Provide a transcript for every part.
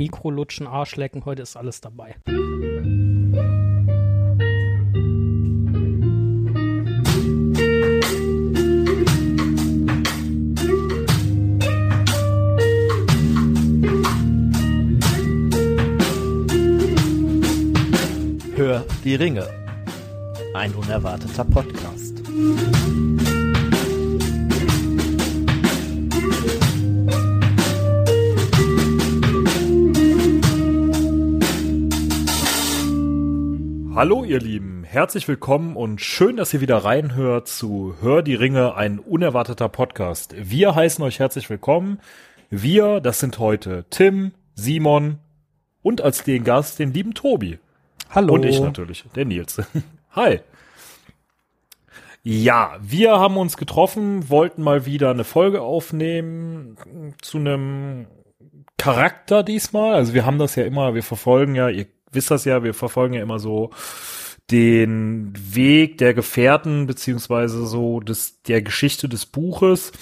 Mikrolutschen, Arschlecken, heute ist alles dabei. Hör die Ringe. Ein unerwarteter Podcast. Hallo ihr Lieben, herzlich willkommen und schön, dass ihr wieder reinhört zu Hör die Ringe, ein unerwarteter Podcast. Wir heißen euch herzlich willkommen. Wir, das sind heute Tim, Simon und als den Gast den lieben Tobi. Hallo. Und ich natürlich, der Nils. Hi. Ja, wir haben uns getroffen, wollten mal wieder eine Folge aufnehmen zu einem Charakter diesmal. Also wir haben das ja immer, wir verfolgen ja, ihr wisst das ja, wir verfolgen ja immer so den Weg der Gefährten beziehungsweise so des, der Geschichte des Buches.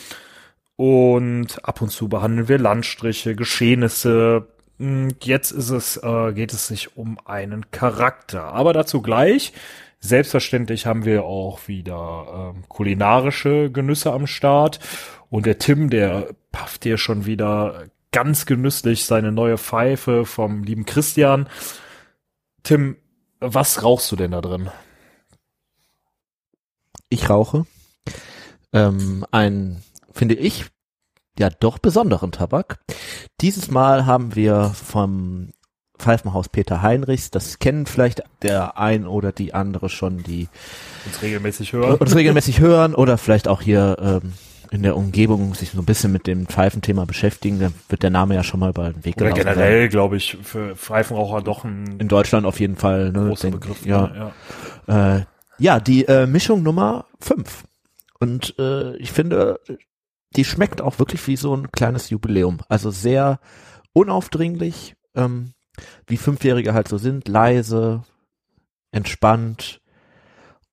Und ab und zu behandeln wir Landstriche, Geschehnisse. Und Jetzt ist es, äh, geht es sich um einen Charakter. Aber dazu gleich. Selbstverständlich haben wir auch wieder ähm, kulinarische Genüsse am Start. Und der Tim, der pafft hier schon wieder ganz genüsslich seine neue Pfeife vom lieben Christian. Tim, was rauchst du denn da drin? Ich rauche ähm, ein, finde ich, ja doch besonderen Tabak. Dieses Mal haben wir vom Pfeifenhaus Peter Heinrichs, das kennen vielleicht der ein oder die andere schon, die Uns regelmäßig hören. uns regelmäßig hören oder vielleicht auch hier ähm, in der Umgebung sich so ein bisschen mit dem Pfeifenthema beschäftigen, dann wird der Name ja schon mal bei den Weg Oder gelaufen sein. generell, glaube ich, für Pfeifenraucher doch ein In Deutschland auf jeden Fall. Ne, großer den- Begriff. Ja, ja. Äh, ja, die äh, Mischung Nummer 5. Und äh, ich finde, die schmeckt auch wirklich wie so ein kleines Jubiläum. Also sehr unaufdringlich, ähm, wie Fünfjährige halt so sind, leise, entspannt,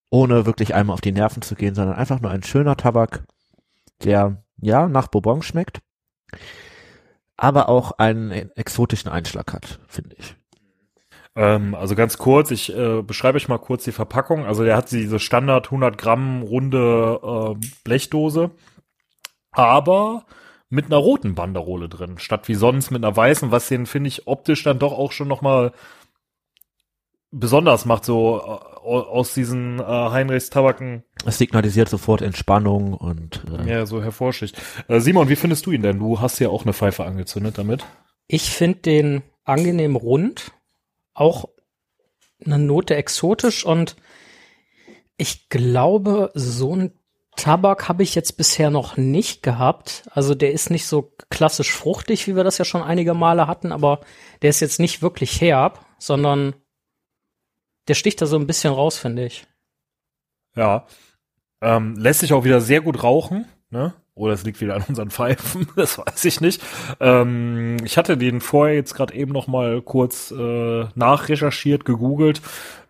ohne wirklich einmal auf die Nerven zu gehen, sondern einfach nur ein schöner Tabak, der ja nach Bourbon schmeckt, aber auch einen exotischen Einschlag hat, finde ich. Ähm, also ganz kurz, ich äh, beschreibe euch mal kurz die Verpackung. Also der hat diese Standard 100 Gramm runde äh, Blechdose, aber mit einer roten Banderole drin, statt wie sonst mit einer weißen, was den, finde ich, optisch dann doch auch schon nochmal besonders macht, so äh, aus diesen äh, Heinrichs Tabaken Es signalisiert sofort Entspannung und äh, ja, so hervorsticht. Äh, Simon, wie findest du ihn denn? Du hast ja auch eine Pfeife angezündet damit. Ich finde den angenehm rund, auch eine Note exotisch und ich glaube, so ein Tabak habe ich jetzt bisher noch nicht gehabt. Also der ist nicht so klassisch fruchtig, wie wir das ja schon einige Male hatten, aber der ist jetzt nicht wirklich herb, sondern der sticht da so ein bisschen raus, finde ich. Ja. Ähm, lässt sich auch wieder sehr gut rauchen, ne? Oder es liegt wieder an unseren Pfeifen, das weiß ich nicht. Ähm, ich hatte den vorher jetzt gerade eben noch mal kurz äh, nachrecherchiert, gegoogelt.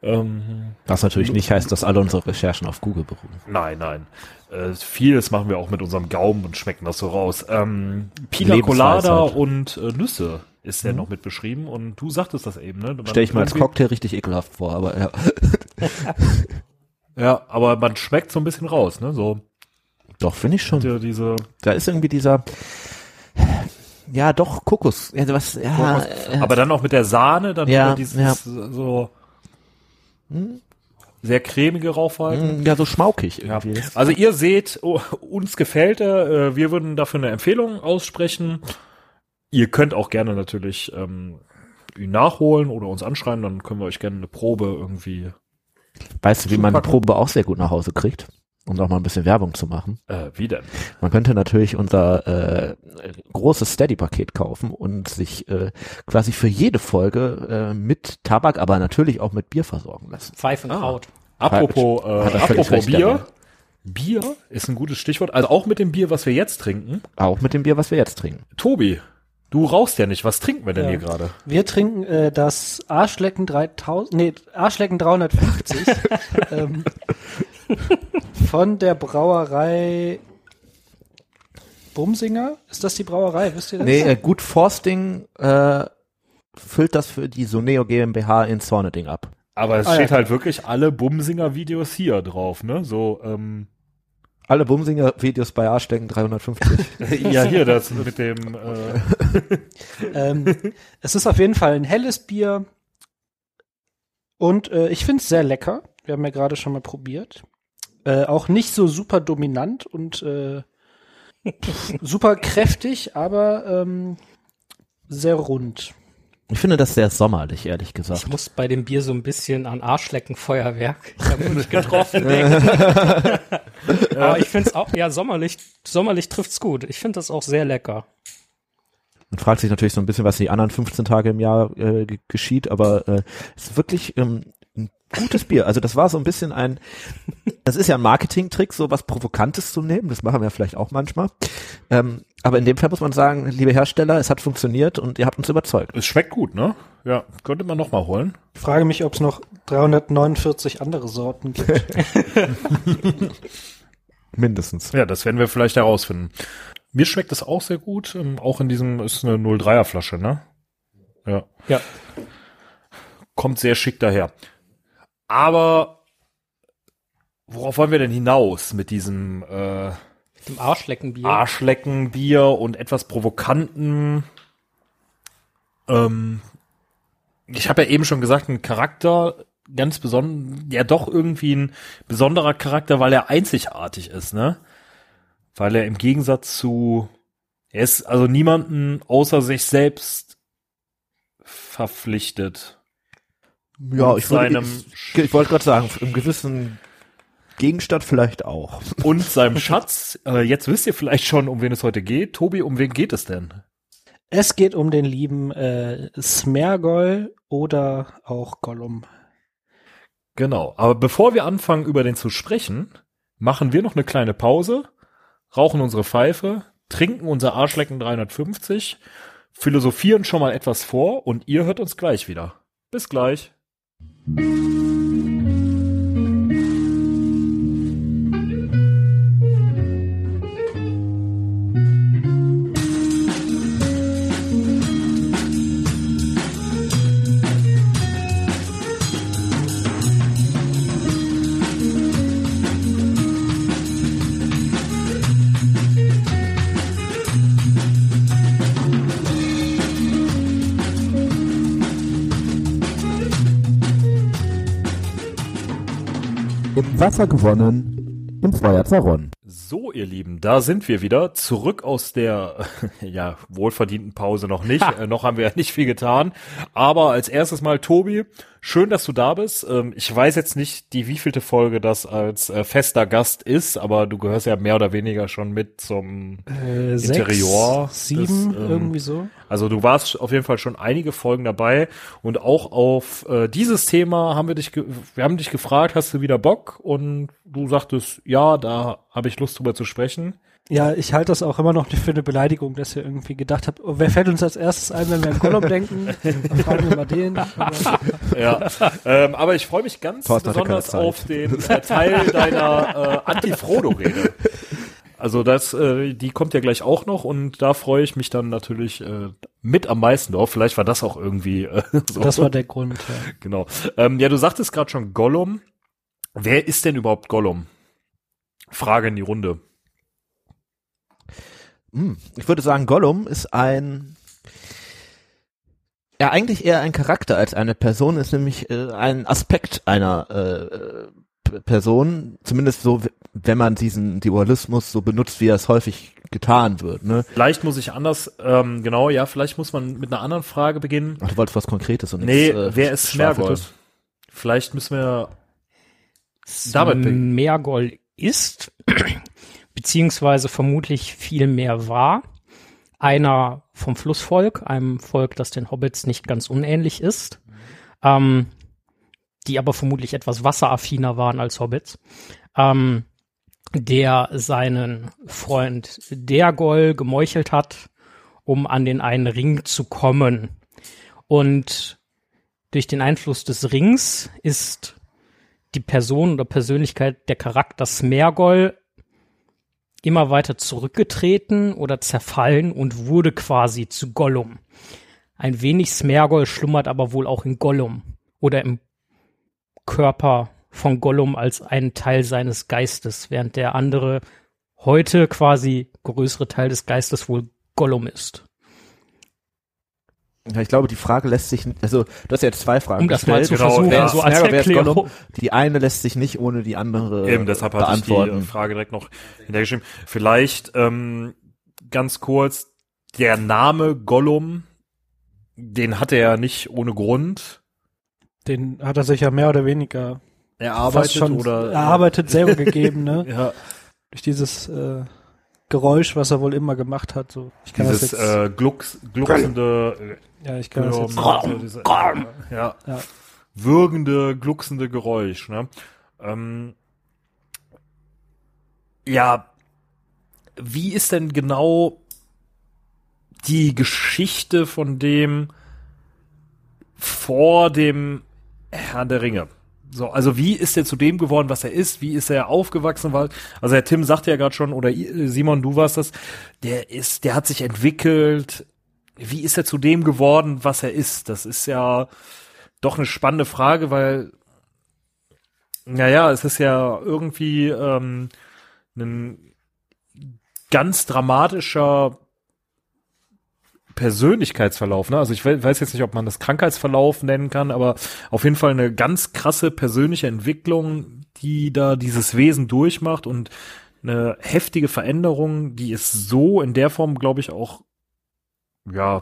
Ähm, was natürlich nicht heißt, dass alle unsere Recherchen auf Google beruhen. nein, nein. Äh, vieles machen wir auch mit unserem Gaumen und schmecken das so raus. Ähm, Pina. Colada und äh, Nüsse ist Mhm. ja noch mit beschrieben und du sagtest das eben, ne? Stell ich mir als Cocktail richtig ekelhaft vor, aber ja. Ja, aber man schmeckt so ein bisschen raus, ne? So Doch, finde ich schon. die, diese Da ist irgendwie dieser, ja, doch, Kokos. Ja, was, ja, Kokos. Aber dann auch mit der Sahne, dann Ja, dieses so sehr cremige Rauchverhalten. mh, ja, so schmaukig Ja. irgendwie. Also ihr seht, oh, uns gefällt er. Äh, wir würden dafür eine Empfehlung aussprechen. Ihr könnt auch gerne natürlich ähm, ihn nachholen oder uns anschreiben, dann können wir euch gerne eine Probe irgendwie. Weißt du, wie man Zupacken. Probe auch sehr gut nach Hause kriegt? Um auch mal ein bisschen Werbung zu machen. Äh, wie denn? Man könnte natürlich unser äh, großes Steady-Paket kaufen und sich äh, quasi für jede Folge äh, mit Tabak, aber natürlich auch mit Bier versorgen lassen. Pfeifenkraut. Apropos, äh, apropos Bier. dabei. Bier ist ein gutes Stichwort. Also auch mit dem Bier, was wir jetzt trinken. Auch mit dem Bier, was wir jetzt trinken. Tobi, du rauchst ja nicht. Was trinken wir denn Ja. hier gerade? Wir trinken äh, das Arschlecken 3000, nee, Arschlecken 350 ähm, von der Brauerei Bumsinger. Ist das die Brauerei? Wisst ihr das? Nee, äh, gut Forsting äh, füllt das für die Soneo GmbH in Zorneding ab. Aber es Ah, ja, steht klar. halt wirklich alle Bumsinger-Videos hier drauf, ne? So, ähm, Alle Bumsinger-Videos bei Arschlecken 350. ja, hier, das mit dem, äh, ähm, es ist auf jeden Fall ein helles Bier und äh, ich finde es sehr lecker. Wir haben ja gerade schon mal probiert. Äh, auch nicht so super dominant und äh, super kräftig, aber ähm, sehr rund. Ich finde das sehr sommerlich, ehrlich Ich gesagt. muss bei dem Bier so ein bisschen an Arschleckenfeuerwerk. Ich habe nicht getroffen. Aber ich finde es auch, ja, sommerlich, sommerlich trifft's gut. Ich finde das auch sehr lecker. Man fragt sich natürlich so ein bisschen, was die anderen 15 Tage im Jahr äh, ge- geschieht, aber äh, es ist wirklich ähm, gutes Bier. Also das war so ein bisschen ein, das ist ja ein Marketing-Trick, so was Provokantes zu nehmen. Das machen wir vielleicht auch manchmal. Ähm, aber in dem Fall muss man sagen, liebe Hersteller, es hat funktioniert und ihr habt uns überzeugt. es schmeckt gut, ne? Ja, könnte man noch mal holen. Ich frage mich, ob es noch 349 andere Sorten gibt. Mindestens. Ja, das werden wir vielleicht herausfinden. Mir schmeckt es auch sehr gut, ähm, auch in diesem, ist eine 03er Flasche, ne? Ja. Ja. Kommt sehr schick daher. Aber, worauf wollen wir denn hinaus mit diesem, äh, Dem Arschleckenbier. Arschlecken, Bier und etwas provokanten. Ähm, ich habe ja eben schon gesagt, ein Charakter, ganz besonders, ja doch irgendwie ein besonderer Charakter, weil er einzigartig ist, ne? Weil er im Gegensatz zu, er ist also niemanden außer sich selbst verpflichtet. Ja, ich, würde, ich, ich wollte gerade sagen, im gewissen Gegenstand vielleicht auch. und seinem Schatz. Äh, jetzt wisst ihr vielleicht schon, um wen es heute geht. Tobi, um wen geht es denn? es geht um den lieben äh, Smergol oder auch Gollum. Genau. Aber bevor wir anfangen, über den zu sprechen, machen wir noch eine kleine Pause, rauchen unsere Pfeife, trinken unser Arschlecken 350, philosophieren schon mal etwas vor und ihr hört uns gleich wieder. Bis gleich. Im Wasser gewonnen, im Feuer zerronnen. So, ihr Lieben, da sind wir wieder. Zurück aus der, ja, wohlverdienten Pause noch nicht. Äh, noch haben wir ja nicht viel getan. Aber als erstes mal, Tobi, schön, dass du da bist. Ähm, ich weiß jetzt nicht, die wievielte Folge das als äh, fester Gast ist, aber du gehörst ja mehr oder weniger schon mit zum, Äh, Interior sechs, sieben, des, ähm, irgendwie so. also du warst auf jeden Fall schon einige Folgen dabei und auch auf äh, dieses Thema haben wir dich, ge wir haben dich gefragt, hast du wieder Bock? Und du sagtest, ja, da habe ich Lust drüber zu sprechen. Ja, ich halte das auch immer noch nicht für eine Beleidigung, dass ihr irgendwie gedacht habt, oh, wer fällt uns als erstes ein, wenn wir an Gollum denken? Dann fragen wir mal den. Aber, Ja, ähm, aber ich freue mich ganz Thorsten besonders auf den äh, Teil deiner äh, Anti-Frodo-Rede. Also das, äh, die kommt ja gleich auch noch und da freue ich mich dann natürlich äh, mit am meisten drauf. Vielleicht war das auch irgendwie äh, so. das war der Grund. Ja. Genau. Ähm, ja, du sagtest gerade schon Gollum. Wer ist denn überhaupt Gollum? Frage in die Runde. Hm, Ich würde sagen, Gollum ist ein ja eigentlich eher ein Charakter als eine Person, ist nämlich äh, ein Aspekt einer äh, Person, zumindest so, wenn man diesen Dualismus so benutzt, wie er es häufig getan wird. Ne? Vielleicht muss ich anders, ähm, genau, ja, vielleicht muss man mit einer anderen Frage beginnen. Ach, du wolltest was Konkretes und Nee, nichts, äh, wer ist Smergol? Schwafeltes. Vielleicht müssen wir Damit beginnen. Mergol ist, beziehungsweise vermutlich viel mehr war, einer vom Flussvolk, einem Volk, das den Hobbits nicht ganz unähnlich ist, ähm, die aber vermutlich etwas wasseraffiner waren als Hobbits, ähm, der seinen Freund Dergol gemeuchelt hat, um an den einen Ring zu kommen. Und durch den Einfluss des Rings ist die Person oder Persönlichkeit, der Charakter Smergol immer weiter zurückgetreten oder zerfallen und wurde quasi zu Gollum. ein wenig Smergol schlummert aber wohl auch in Gollum oder im Körper von Gollum als einen Teil seines Geistes, während der andere heute quasi größere Teil des Geistes wohl Gollum ist. Ja, ich glaube, die Frage lässt sich, also du hast ja jetzt zwei Fragen Um das mal zu Genau, versuchen, ja. so als Erklärung. Gollum? Die eine lässt sich nicht ohne die andere Eben, deshalb hatte ich die beantworten. äh, Frage direkt noch hintergeschrieben. Vielleicht ähm, ganz kurz, der Name Gollum, den hat er ja nicht ohne Grund Den hat er sich ja mehr oder weniger erarbeitet schon oder erarbeitet selber gegeben, ne? ja, Durch dieses äh, Geräusch, was er wohl immer gemacht hat. So, ich kann dieses das jetzt, äh, glucks, glucksende ja, ich kann das jetzt, Gollum, diese, ja, Ja. würgende, glucksende Geräusch. Ne? Ähm, ja, wie ist denn genau die Geschichte von dem vor dem Herrn der Ringe? So, also wie ist er zu dem geworden, was er ist? Wie ist er aufgewachsen? Weil, also der Tim sagte ja gerade schon, oder ihr- Simon, du warst das, der ist, der hat sich entwickelt. Wie ist er zu dem geworden, was er ist? Das ist ja doch eine spannende Frage, weil, naja, es ist ja irgendwie ähm, ein ganz dramatischer Persönlichkeitsverlauf. Ne? Also ich we- weiß jetzt nicht, ob man das Krankheitsverlauf nennen kann, aber auf jeden Fall eine ganz krasse persönliche Entwicklung, die da dieses Wesen durchmacht und eine heftige Veränderung, die es so in der Form, glaube ich, auch ja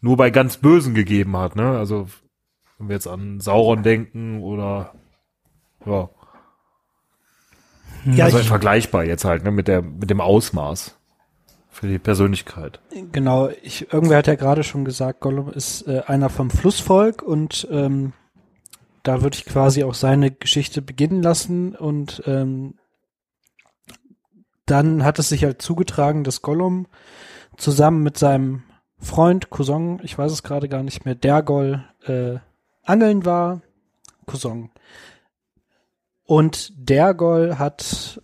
nur bei ganz Bösen gegeben hat. Ne? Also wenn wir jetzt an Sauron denken oder ja, ja, also ich, vergleichbar jetzt halt ne, mit der mit dem Ausmaß für die Persönlichkeit. genau. Ich, irgendwer hat ja gerade schon gesagt, Gollum ist äh, einer vom Flussvolk und ähm, da würde ich quasi auch seine Geschichte beginnen lassen und ähm, dann hat es sich halt zugetragen, dass Gollum zusammen mit seinem Freund, Cousin, ich weiß es gerade gar nicht mehr, Dergol, äh, angeln war. Cousin. Und Dergol hat,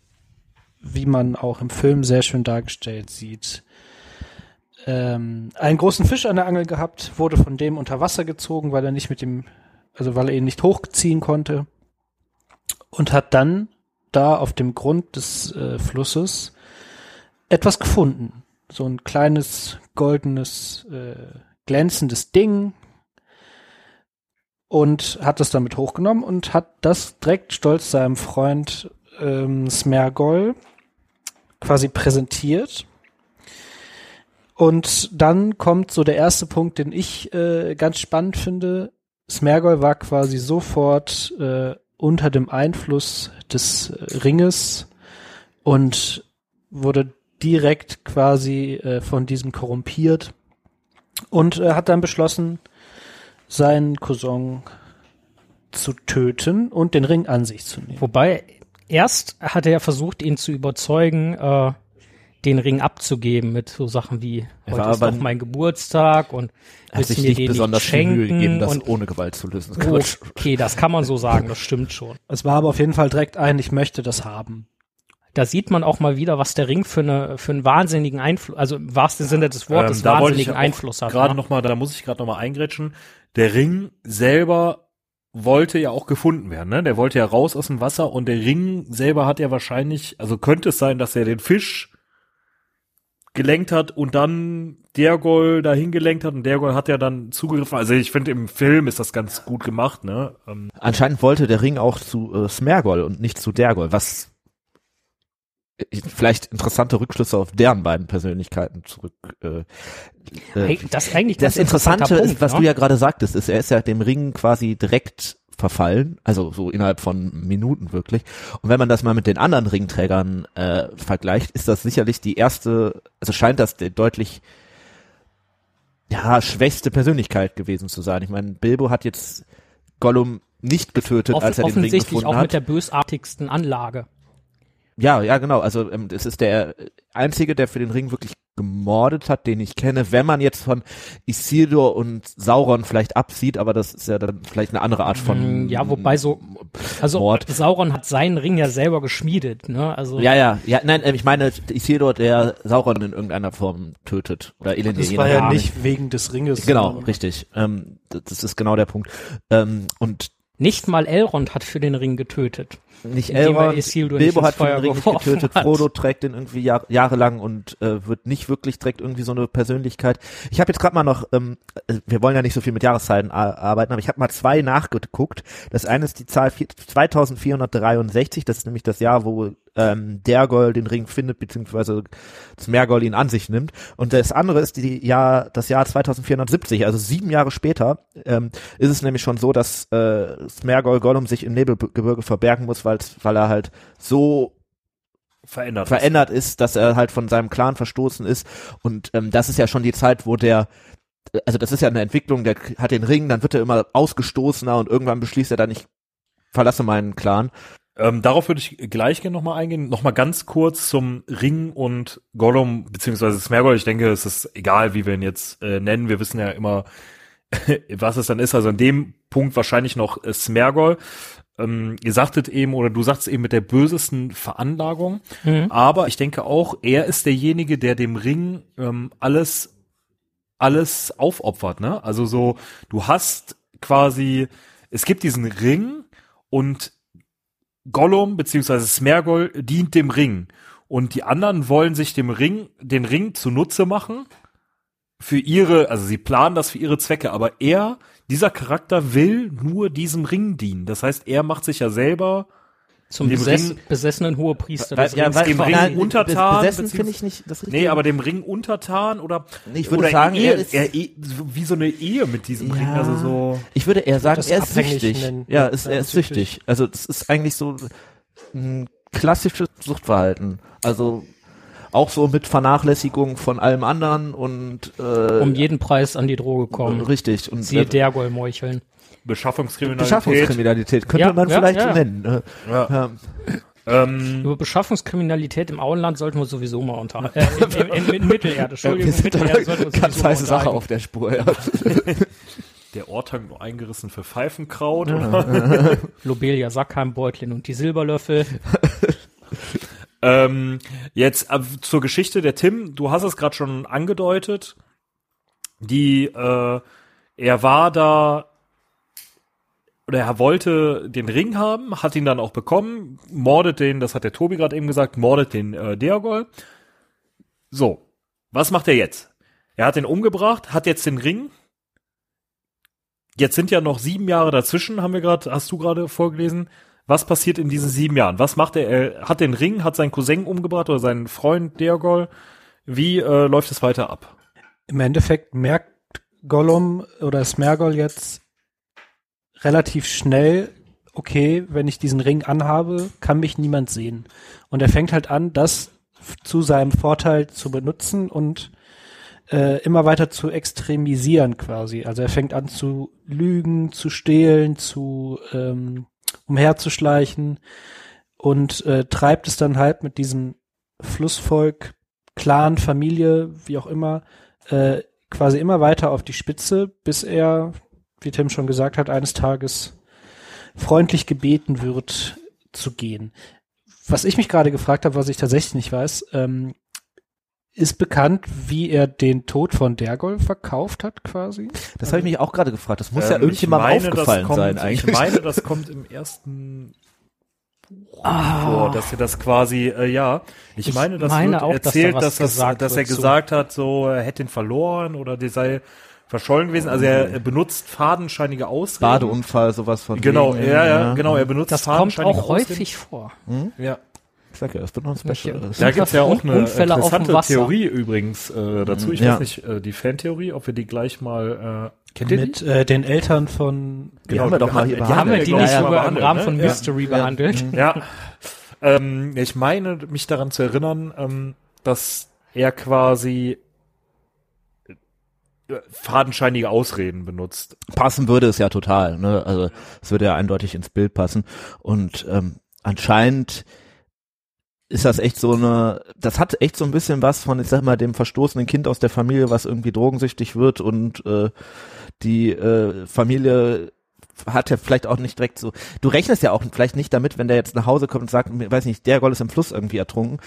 wie man auch im Film sehr schön dargestellt sieht, ähm, einen großen Fisch an der Angel gehabt, wurde von dem unter Wasser gezogen, weil er nicht mit dem, also weil er ihn nicht hochziehen konnte. Und hat dann da auf dem Grund des äh, Flusses etwas gefunden. So ein kleines, goldenes, äh, glänzendes Ding. Und hat es damit hochgenommen und hat das direkt stolz seinem Freund ähm, Smergol quasi präsentiert. Und dann kommt so der erste Punkt, den ich äh, ganz spannend finde. Smergol war quasi sofort äh, unter dem Einfluss des äh, Ringes und wurde direkt quasi äh, von diesem korrumpiert und äh, hat dann beschlossen, seinen Cousin zu töten und den Ring an sich zu nehmen. Wobei, erst hat er ja versucht, ihn zu überzeugen, äh, den Ring abzugeben mit so Sachen wie, heute ist doch mein Geburtstag und hat sich mir nicht den besonders nicht schenken Mühe gegeben, das und ohne Gewalt zu lösen. oh, okay, das kann man so sagen, das stimmt schon. Es war aber auf jeden Fall direkt ein, ich möchte das haben. Da sieht man auch mal wieder, was der Ring für, eine, für einen wahnsinnigen Einfluss, also im wahrsten Sinne des Wortes, Ähm, da wollte ich wahnsinnigen auch Einfluss hat. Gerade ne? noch mal, da muss ich gerade noch mal eingrätschen. Der Ring selber wollte ja auch gefunden werden, ne? Der wollte ja raus aus dem Wasser und der Ring selber hat ja wahrscheinlich, also könnte es sein, dass er den Fisch gelenkt hat und dann Dergol dahin gelenkt hat und Dergol hat ja dann zugegriffen. Also ich finde im Film ist das ganz gut gemacht, ne? Ähm, Anscheinend wollte der Ring auch zu äh, Smergol und nicht zu Dergol, was vielleicht interessante Rückschlüsse auf deren beiden Persönlichkeiten zurück. Äh, äh, Hey, das ist eigentlich das Interessante ist, Punkt, was ne? du ja gerade sagtest, ist, er ist ja dem Ring quasi direkt verfallen, also so innerhalb von Minuten wirklich. Und wenn man das mal mit den anderen Ringträgern äh, vergleicht, ist das sicherlich die erste, also scheint das der deutlich ja schwächste Persönlichkeit gewesen zu sein. Ich meine, Bilbo hat jetzt Gollum nicht getötet, Offen- als er den Ring offensichtlich gefunden auch hat. mit der bösartigsten Anlage. Ja, ja, genau. Also ähm, es ist der einzige, der für den Ring wirklich gemordet hat, den ich kenne. Wenn man jetzt von Isildur und Sauron vielleicht absieht, aber das ist ja dann vielleicht eine andere Art von Mm, ja, wobei so- Also Mord. Sauron hat seinen Ring ja selber geschmiedet, ne? Also Ja, ja, ja, nein, äh, ich meine Isildur, der Sauron in irgendeiner Form tötet oder Elendil. Das war ja nicht wegen des Ringes. Genau, richtig. Ähm, das, das ist genau der Punkt. Ähm, und nicht mal Elrond hat für den Ring getötet. nicht Elrond, Isildur Bilbo nicht hat für den Feuer Ring nicht getötet, hat. Frodo trägt den irgendwie Jahr, jahrelang und äh, wird nicht wirklich direkt irgendwie so eine Persönlichkeit. Ich habe jetzt gerade mal noch, ähm, äh, wir wollen ja nicht so viel mit Jahreszeiten ar- arbeiten, aber ich habe mal zwei nachgeguckt. Das eine ist die Zahl vier- 2463, das ist nämlich das Jahr, wo ähm, Dergol den Ring findet, beziehungsweise Smergol ihn an sich nimmt. Und das andere ist die Jahr, das Jahr 2470, also sieben Jahre später, ähm, ist es nämlich schon so, dass äh, Smergol Gollum sich im Nebelgebirge verbergen muss, weil's, weil er halt so Verändert. verändert ist, dass er halt von seinem Clan verstoßen ist. Und ähm, das ist ja schon die Zeit, wo der, also das ist ja eine Entwicklung, der hat den Ring, dann wird er immer ausgestoßener und irgendwann beschließt er dann, ich verlasse meinen Clan. Ähm, darauf würde ich gleich gerne nochmal eingehen. Nochmal ganz kurz zum Ring und Gollum, beziehungsweise Smergol. Ich denke, es ist egal, wie wir ihn jetzt äh, nennen. Wir wissen ja immer, was es dann ist. Also an dem Punkt wahrscheinlich noch äh, Smergol. Ähm, ihr sagtet eben, oder du sagst eben mit der bösesten Veranlagung. Mhm. Aber ich denke auch, er ist derjenige, der dem Ring ähm, alles, alles aufopfert, ne? Also so, du hast quasi, es gibt diesen Ring und Gollum beziehungsweise Smergol dient dem Ring. Und die anderen wollen sich dem Ring, den Ring zunutze machen für ihre, also sie planen das für ihre Zwecke, aber er, dieser Charakter will nur diesem Ring dienen. Das heißt, er macht sich ja selber Zum Dem besess Ring- besessenen Hohepriester Weil- Rings. weil- dem. Ring nein, untertan, Besessen finde ich nicht das Richtige. Nee, aber dem Ring untertan oder Nee, ich würde sagen, Ehe, er ist- er, so- wie so eine Ehe mit diesem Ja. Ring, also so Ich würde eher sagen, er ist süchtig. nennen. Ja, Ja, ist, ja, er ist süchtig. süchtig. Also das ist eigentlich so ein klassisches Suchtverhalten. Also auch so mit Vernachlässigung von allem anderen und äh, um jeden Preis an die Droge kommen. richtig und Siehe äh, Dergol meucheln. Beschaffungskriminalität. Beschaffungskriminalität könnte Ja, man ja, vielleicht ja. so nennen. ne? Ja. Ja. Ähm, Über Beschaffungskriminalität im Auenland sollten wir sowieso mal unter äh, in, in, in, in Mittelerde. Entschuldigung, wir sind da Mittelerde sollten wir ganz heiße Sache unterhalten. auf der Spur. Ja. der Ort hat nur eingerissen für Pfeifenkraut. Lobelia Sackheim, Beutlin und die Silberlöffel. Ähm, jetzt äh, zur Geschichte der Tim. Du hast es gerade schon angedeutet. Die, äh, er war da oder er wollte den Ring haben, hat ihn dann auch bekommen, mordet den, das hat der Tobi gerade eben gesagt, mordet den äh, Deagol. So, was macht er jetzt? Er hat den umgebracht, hat jetzt den Ring. Jetzt sind ja noch sieben Jahre dazwischen, haben wir gerade, hast du gerade vorgelesen. Was passiert in diesen sieben Jahren? Was macht er? Er hat den Ring, hat seinen Cousin umgebracht oder seinen Freund Deagol. Wie äh, läuft es weiter ab? Im Endeffekt merkt Gollum oder Smergol jetzt relativ schnell, okay, wenn ich diesen Ring anhabe, kann mich niemand sehen. Und er fängt halt an, das zu seinem Vorteil zu benutzen und äh, immer weiter zu extremisieren quasi. Also er fängt an zu lügen, zu stehlen, zu ähm, umherzuschleichen und äh, treibt es dann halt mit diesem Flussvolk, Clan, Familie, wie auch immer, äh, quasi immer weiter auf die Spitze, bis er, wie Tim schon gesagt hat, eines Tages freundlich gebeten wird zu gehen. Was ich mich gerade gefragt habe, was ich tatsächlich nicht weiß, ähm, ist bekannt, wie er den Tod von Dergol verkauft hat, quasi? Das habe ich mich auch gerade gefragt. Das muss ja Ähm, irgendjemandem meine, das aufgefallen kommt, sein eigentlich. Ich meine, das kommt im ersten Buch Ah. vor, dass er das quasi, äh, ja, ich, Ich meine, das meine wird auch, dass da erzählt, dass, das, gesagt dass er gesagt hat, so, er hätte ihn verloren oder der sei verschollen gewesen. Also er, er benutzt fadenscheinige Ausreden. Badeunfall, sowas von Genau, wegen, ja, ja, genau, er benutzt Das kommt fadenscheinige auch Ausreden. häufig vor. Ja. Ich sag ja, es wird noch ein Special. Da gibt's ja auch eine Unfälle interessante. Theorie übrigens äh, dazu. Ich Ja. weiß nicht, äh, die Fantheorie, ob wir die gleich mal äh, kennt ihr die? Mit äh, den Eltern von Die haben wir doch mal hier die Die haben wir behandelt, die nicht ich, mal sogar im behandelt, Rahmen ne? von Ja. Mystery behandelt? Ja. Ähm, ich meine, mich daran zu erinnern, ähm, dass er quasi fadenscheinige Ausreden benutzt. passen würde es ja total. Ne? Also es würde ja eindeutig ins Bild passen. Und ähm, anscheinend ist das echt so eine, das hat echt so ein bisschen was von, ich sag mal, dem verstoßenen Kind aus der Familie, was irgendwie drogensüchtig wird und äh, die äh, Familie hat er vielleicht auch nicht direkt so, du rechnest ja auch vielleicht nicht damit, wenn der jetzt nach Hause kommt und sagt, weiß nicht, der Goll ist im Fluss irgendwie ertrunken,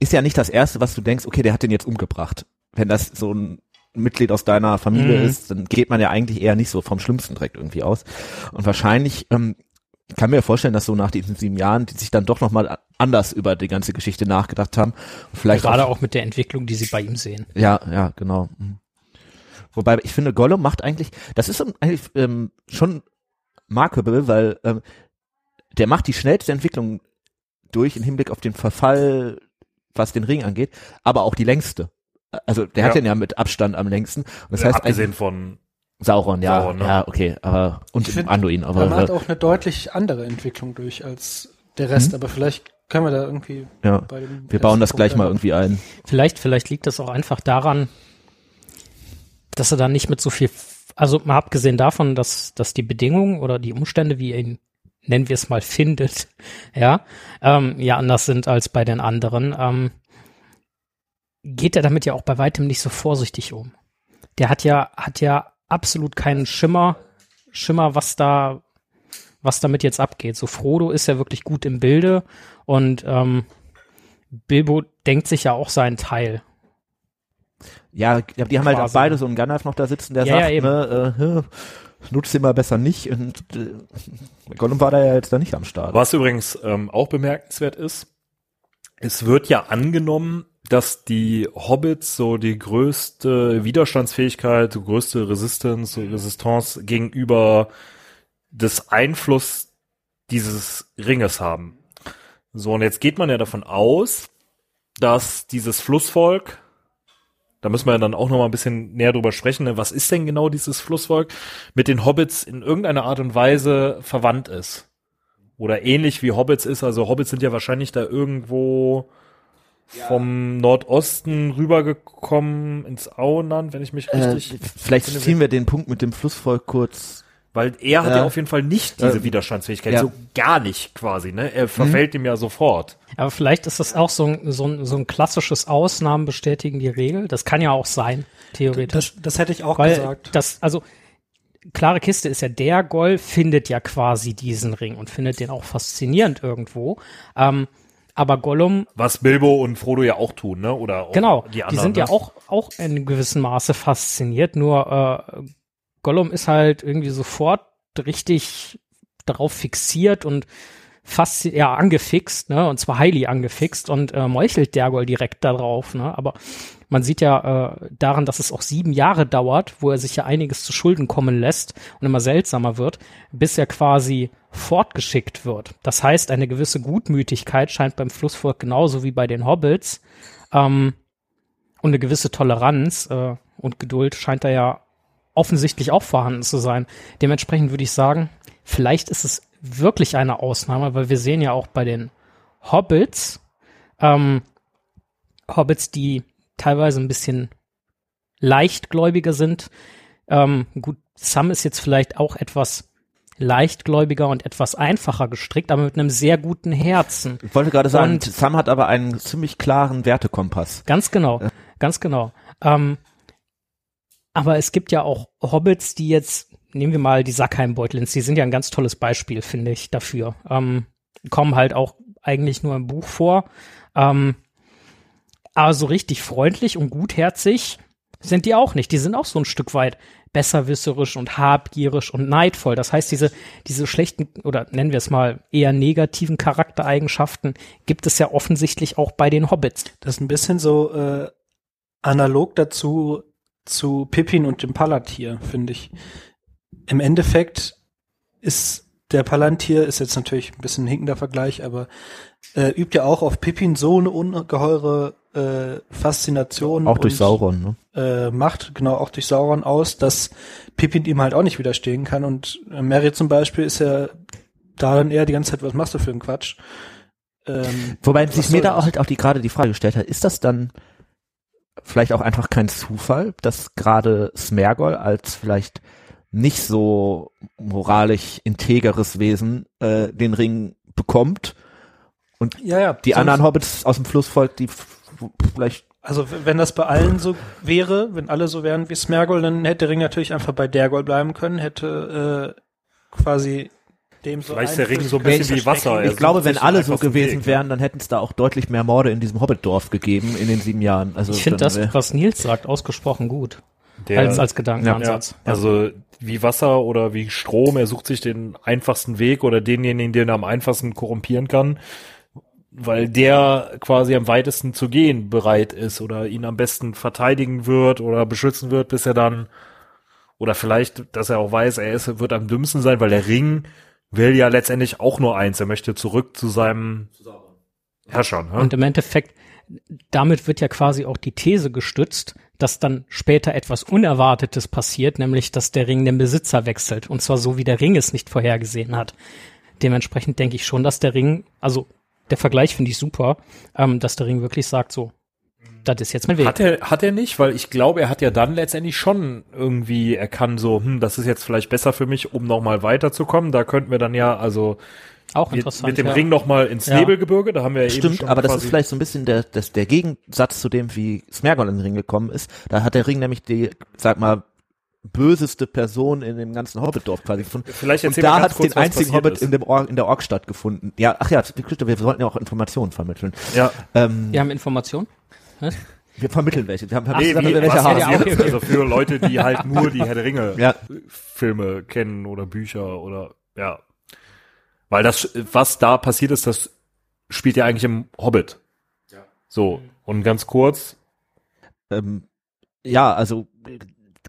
ist ja nicht das erste, was du denkst, okay, der hat den jetzt umgebracht. Wenn das so ein Mitglied aus deiner Familie Mhm. ist, dann geht man ja eigentlich eher nicht so vom Schlimmsten direkt irgendwie aus. Und wahrscheinlich, ähm, ich kann mir vorstellen, dass so nach diesen sieben Jahren, die sich dann doch nochmal anders über die ganze Geschichte nachgedacht haben. Vielleicht Gerade auch mit der Entwicklung, die sie bei ihm sehen. ja, ja, genau. Mhm. Wobei ich finde, Gollum macht eigentlich, das ist eigentlich ähm, schon markable, weil ähm, der macht die schnellste Entwicklung durch im Hinblick auf den Verfall, was den Ring angeht, aber auch die längste. Also der hat Ja. den ja mit Abstand am längsten. Und das Ja, heißt abgesehen von Sauron, ja, Sauron, ne? ja, okay, aber und Ich find, Anduin, Er aber macht äh, auch eine deutlich andere Entwicklung durch als der Rest, aber vielleicht können wir da irgendwie ja, bei dem wir bauen das letzten gleich Punkt mal irgendwie ein. Vielleicht, vielleicht liegt das auch einfach daran, dass er da nicht mit so viel, also mal abgesehen davon, dass, dass die Bedingungen oder die Umstände, wie er ihn, nennen wir es mal, findet, ja, ähm, ja anders sind als bei den anderen, ähm, geht er damit ja auch bei weitem nicht so vorsichtig um. Der hat ja, hat ja absolut keinen Schimmer, Schimmer, was da, was damit jetzt abgeht. So Frodo ist ja wirklich gut im Bilde und ähm, Bilbo denkt sich ja auch seinen Teil. Ja, ja, die haben halt auch Quasi. beide so einen Gandalf noch da sitzen, der Ja, ja, sagt, eben. ne, äh, nutzt den mal besser nicht. Und äh, Gollum war da ja jetzt da nicht am Start. Was übrigens ähm, auch bemerkenswert ist, es wird ja angenommen, dass die Hobbits so die größte Widerstandsfähigkeit, die größte Resistance, Resistance gegenüber des Einfluss dieses Ringes haben. So, und jetzt geht man ja davon aus, dass dieses Flussvolk, da müssen wir ja dann auch noch mal ein bisschen näher drüber sprechen, ne, was ist denn genau dieses Flussvolk, mit den Hobbits in irgendeiner Art und Weise verwandt ist oder ähnlich wie Hobbits ist. Also Hobbits sind ja wahrscheinlich da irgendwo vom Nordosten rübergekommen ins Auenland, wenn ich mich Äh, richtig, vielleicht ziehen wir den Punkt mit dem Flussvolk kurz. weil er hat Ja. ja auf jeden Fall nicht diese Äh, Widerstandsfähigkeit, ja. so gar nicht quasi, ne? Er verfällt ihm ja sofort. Aber vielleicht ist das auch so ein, so ein, so ein klassisches Ausnahmen bestätigen die Regel. Das kann ja auch sein, theoretisch. Das, das hätte ich auch Weil gesagt. das, also klare Kiste ist ja, der Goll findet ja quasi diesen Ring und findet den auch faszinierend irgendwo. Ähm, aber Gollum, Was Bilbo und Frodo ja auch tun, ne? Oder auch genau, die die, anderen. sind ne? ja auch, auch in gewissem Maße fasziniert, nur äh, Gollum ist halt irgendwie sofort richtig darauf fixiert und fast ja angefixt, ne, und zwar highly angefixt und äh, meuchelt Dergol direkt darauf, ne, aber man sieht ja äh, daran, dass es auch sieben Jahre dauert, wo er sich ja einiges zu Schulden kommen lässt und immer seltsamer wird, bis er quasi fortgeschickt wird. Das heißt, eine gewisse Gutmütigkeit scheint beim Flussvolk genauso wie bei den Hobbits ähm, und eine gewisse Toleranz äh, und Geduld scheint da ja offensichtlich auch vorhanden zu sein. Dementsprechend würde ich sagen, vielleicht ist es wirklich eine Ausnahme, weil wir sehen ja auch bei den Hobbits, ähm, Hobbits, die teilweise ein bisschen leichtgläubiger sind. Ähm, gut, Sam ist jetzt vielleicht auch etwas leichtgläubiger und etwas einfacher gestrickt, aber mit einem sehr guten Herzen. Ich wollte gerade sagen, Und- Sam hat aber einen ziemlich klaren Wertekompass. Ganz genau, ganz genau. Ähm, aber es gibt ja auch Hobbits, die jetzt, nehmen wir mal die Sackheim-Beutlins, die sind ja ein ganz tolles Beispiel, finde ich, dafür. Ähm, kommen halt auch eigentlich nur im Buch vor. Ähm, aber so richtig freundlich und gutherzig sind die auch nicht. Die sind auch so ein Stück weit besserwisserisch und habgierig und neidvoll. Das heißt, diese, diese schlechten oder nennen wir es mal eher negativen Charaktereigenschaften gibt es ja offensichtlich auch bei den Hobbits. Das ist ein bisschen so äh, analog dazu zu Pippin und dem Palantir, finde ich. Im Endeffekt ist der Palantir, ist jetzt natürlich ein bisschen ein hinkender Vergleich, aber äh, übt ja auch auf Pippin so eine ungeheure äh, Faszination Auch durch und, Sauron, ne? äh, Macht, genau auch durch Sauron aus, dass Pippin ihm halt auch nicht widerstehen kann. Und äh, Mary zum Beispiel ist ja da dann eher die ganze Zeit, was machst du für einen Quatsch? Ähm, Wobei sich mir da auch halt auch die gerade die Frage gestellt hat, ist das dann vielleicht auch einfach kein Zufall, dass gerade Smergol als vielleicht nicht so moralisch integeres Wesen äh, den Ring bekommt ja, ja, die anderen Hobbits aus dem Flussvolk, die vielleicht Also wenn das bei allen so wäre, wenn alle so wären wie Smergol, dann hätte der Ring natürlich einfach bei Dergol bleiben können, hätte äh, quasi dem so Vielleicht ist der Ring so ein bisschen wie Wasser. Er Ich glaube, wenn alle so gewesen Weg, wären, dann hätten es da auch deutlich mehr Morde in diesem Hobbitdorf gegeben in den sieben Jahren. Also Ich finde das, was Nils sagt, ausgesprochen gut. Der, als, als ja, Gedankenansatz. also wie Wasser oder wie Strom, er sucht sich den einfachsten Weg oder denjenigen, den er am einfachsten korrumpieren kann, weil der quasi am weitesten zu gehen bereit ist oder ihn am besten verteidigen wird oder beschützen wird, bis er dann oder vielleicht, dass er auch weiß, er ist, wird am dümmsten sein, weil der Ring will ja letztendlich auch nur eins, er möchte zurück zu seinem Herrscher. Ne? Und im Endeffekt, damit wird ja quasi auch die These gestützt, dass dann später etwas Unerwartetes passiert, nämlich dass der Ring den Besitzer wechselt. Und zwar so, wie der Ring es nicht vorhergesehen hat. Dementsprechend denke ich schon, dass der Ring, also der Vergleich finde ich super, ähm, dass der Ring wirklich sagt so, das ist jetzt mein Weg. Hat er, hat er nicht, weil ich glaube, er hat ja dann letztendlich schon irgendwie, er kann so, hm, das ist jetzt vielleicht besser für mich, um nochmal weiterzukommen. Da könnten wir dann ja, also auch mit, interessant. mit dem ja. Ring nochmal ins Ja. Nebelgebirge, da haben wir ja eben Stimmt, schon aber das ist vielleicht so ein bisschen der, das, der Gegensatz zu dem, wie Smergol in den Ring gekommen ist. Da hat der Ring nämlich die, sag mal, böseste Person in dem ganzen Hobbitdorf quasi gefunden. Vielleicht Und da hat es den einzigen Hobbit ist. in, dem Ork, in der Orkstadt gefunden. Ja, ach ja, wir sollten ja auch Informationen vermitteln. Ja, Ähm, Wir haben Informationen. Wir vermitteln welche. Wir haben, haben nee, gesagt, wie, wir welche haben. ja, okay, okay. also für Leute, die halt nur die Herr der Ringe Ja. Filme kennen oder Bücher oder, ja. Weil das, was da passiert ist, das spielt ja eigentlich im Hobbit. Ja. So, und ganz kurz, Ähm, ja, also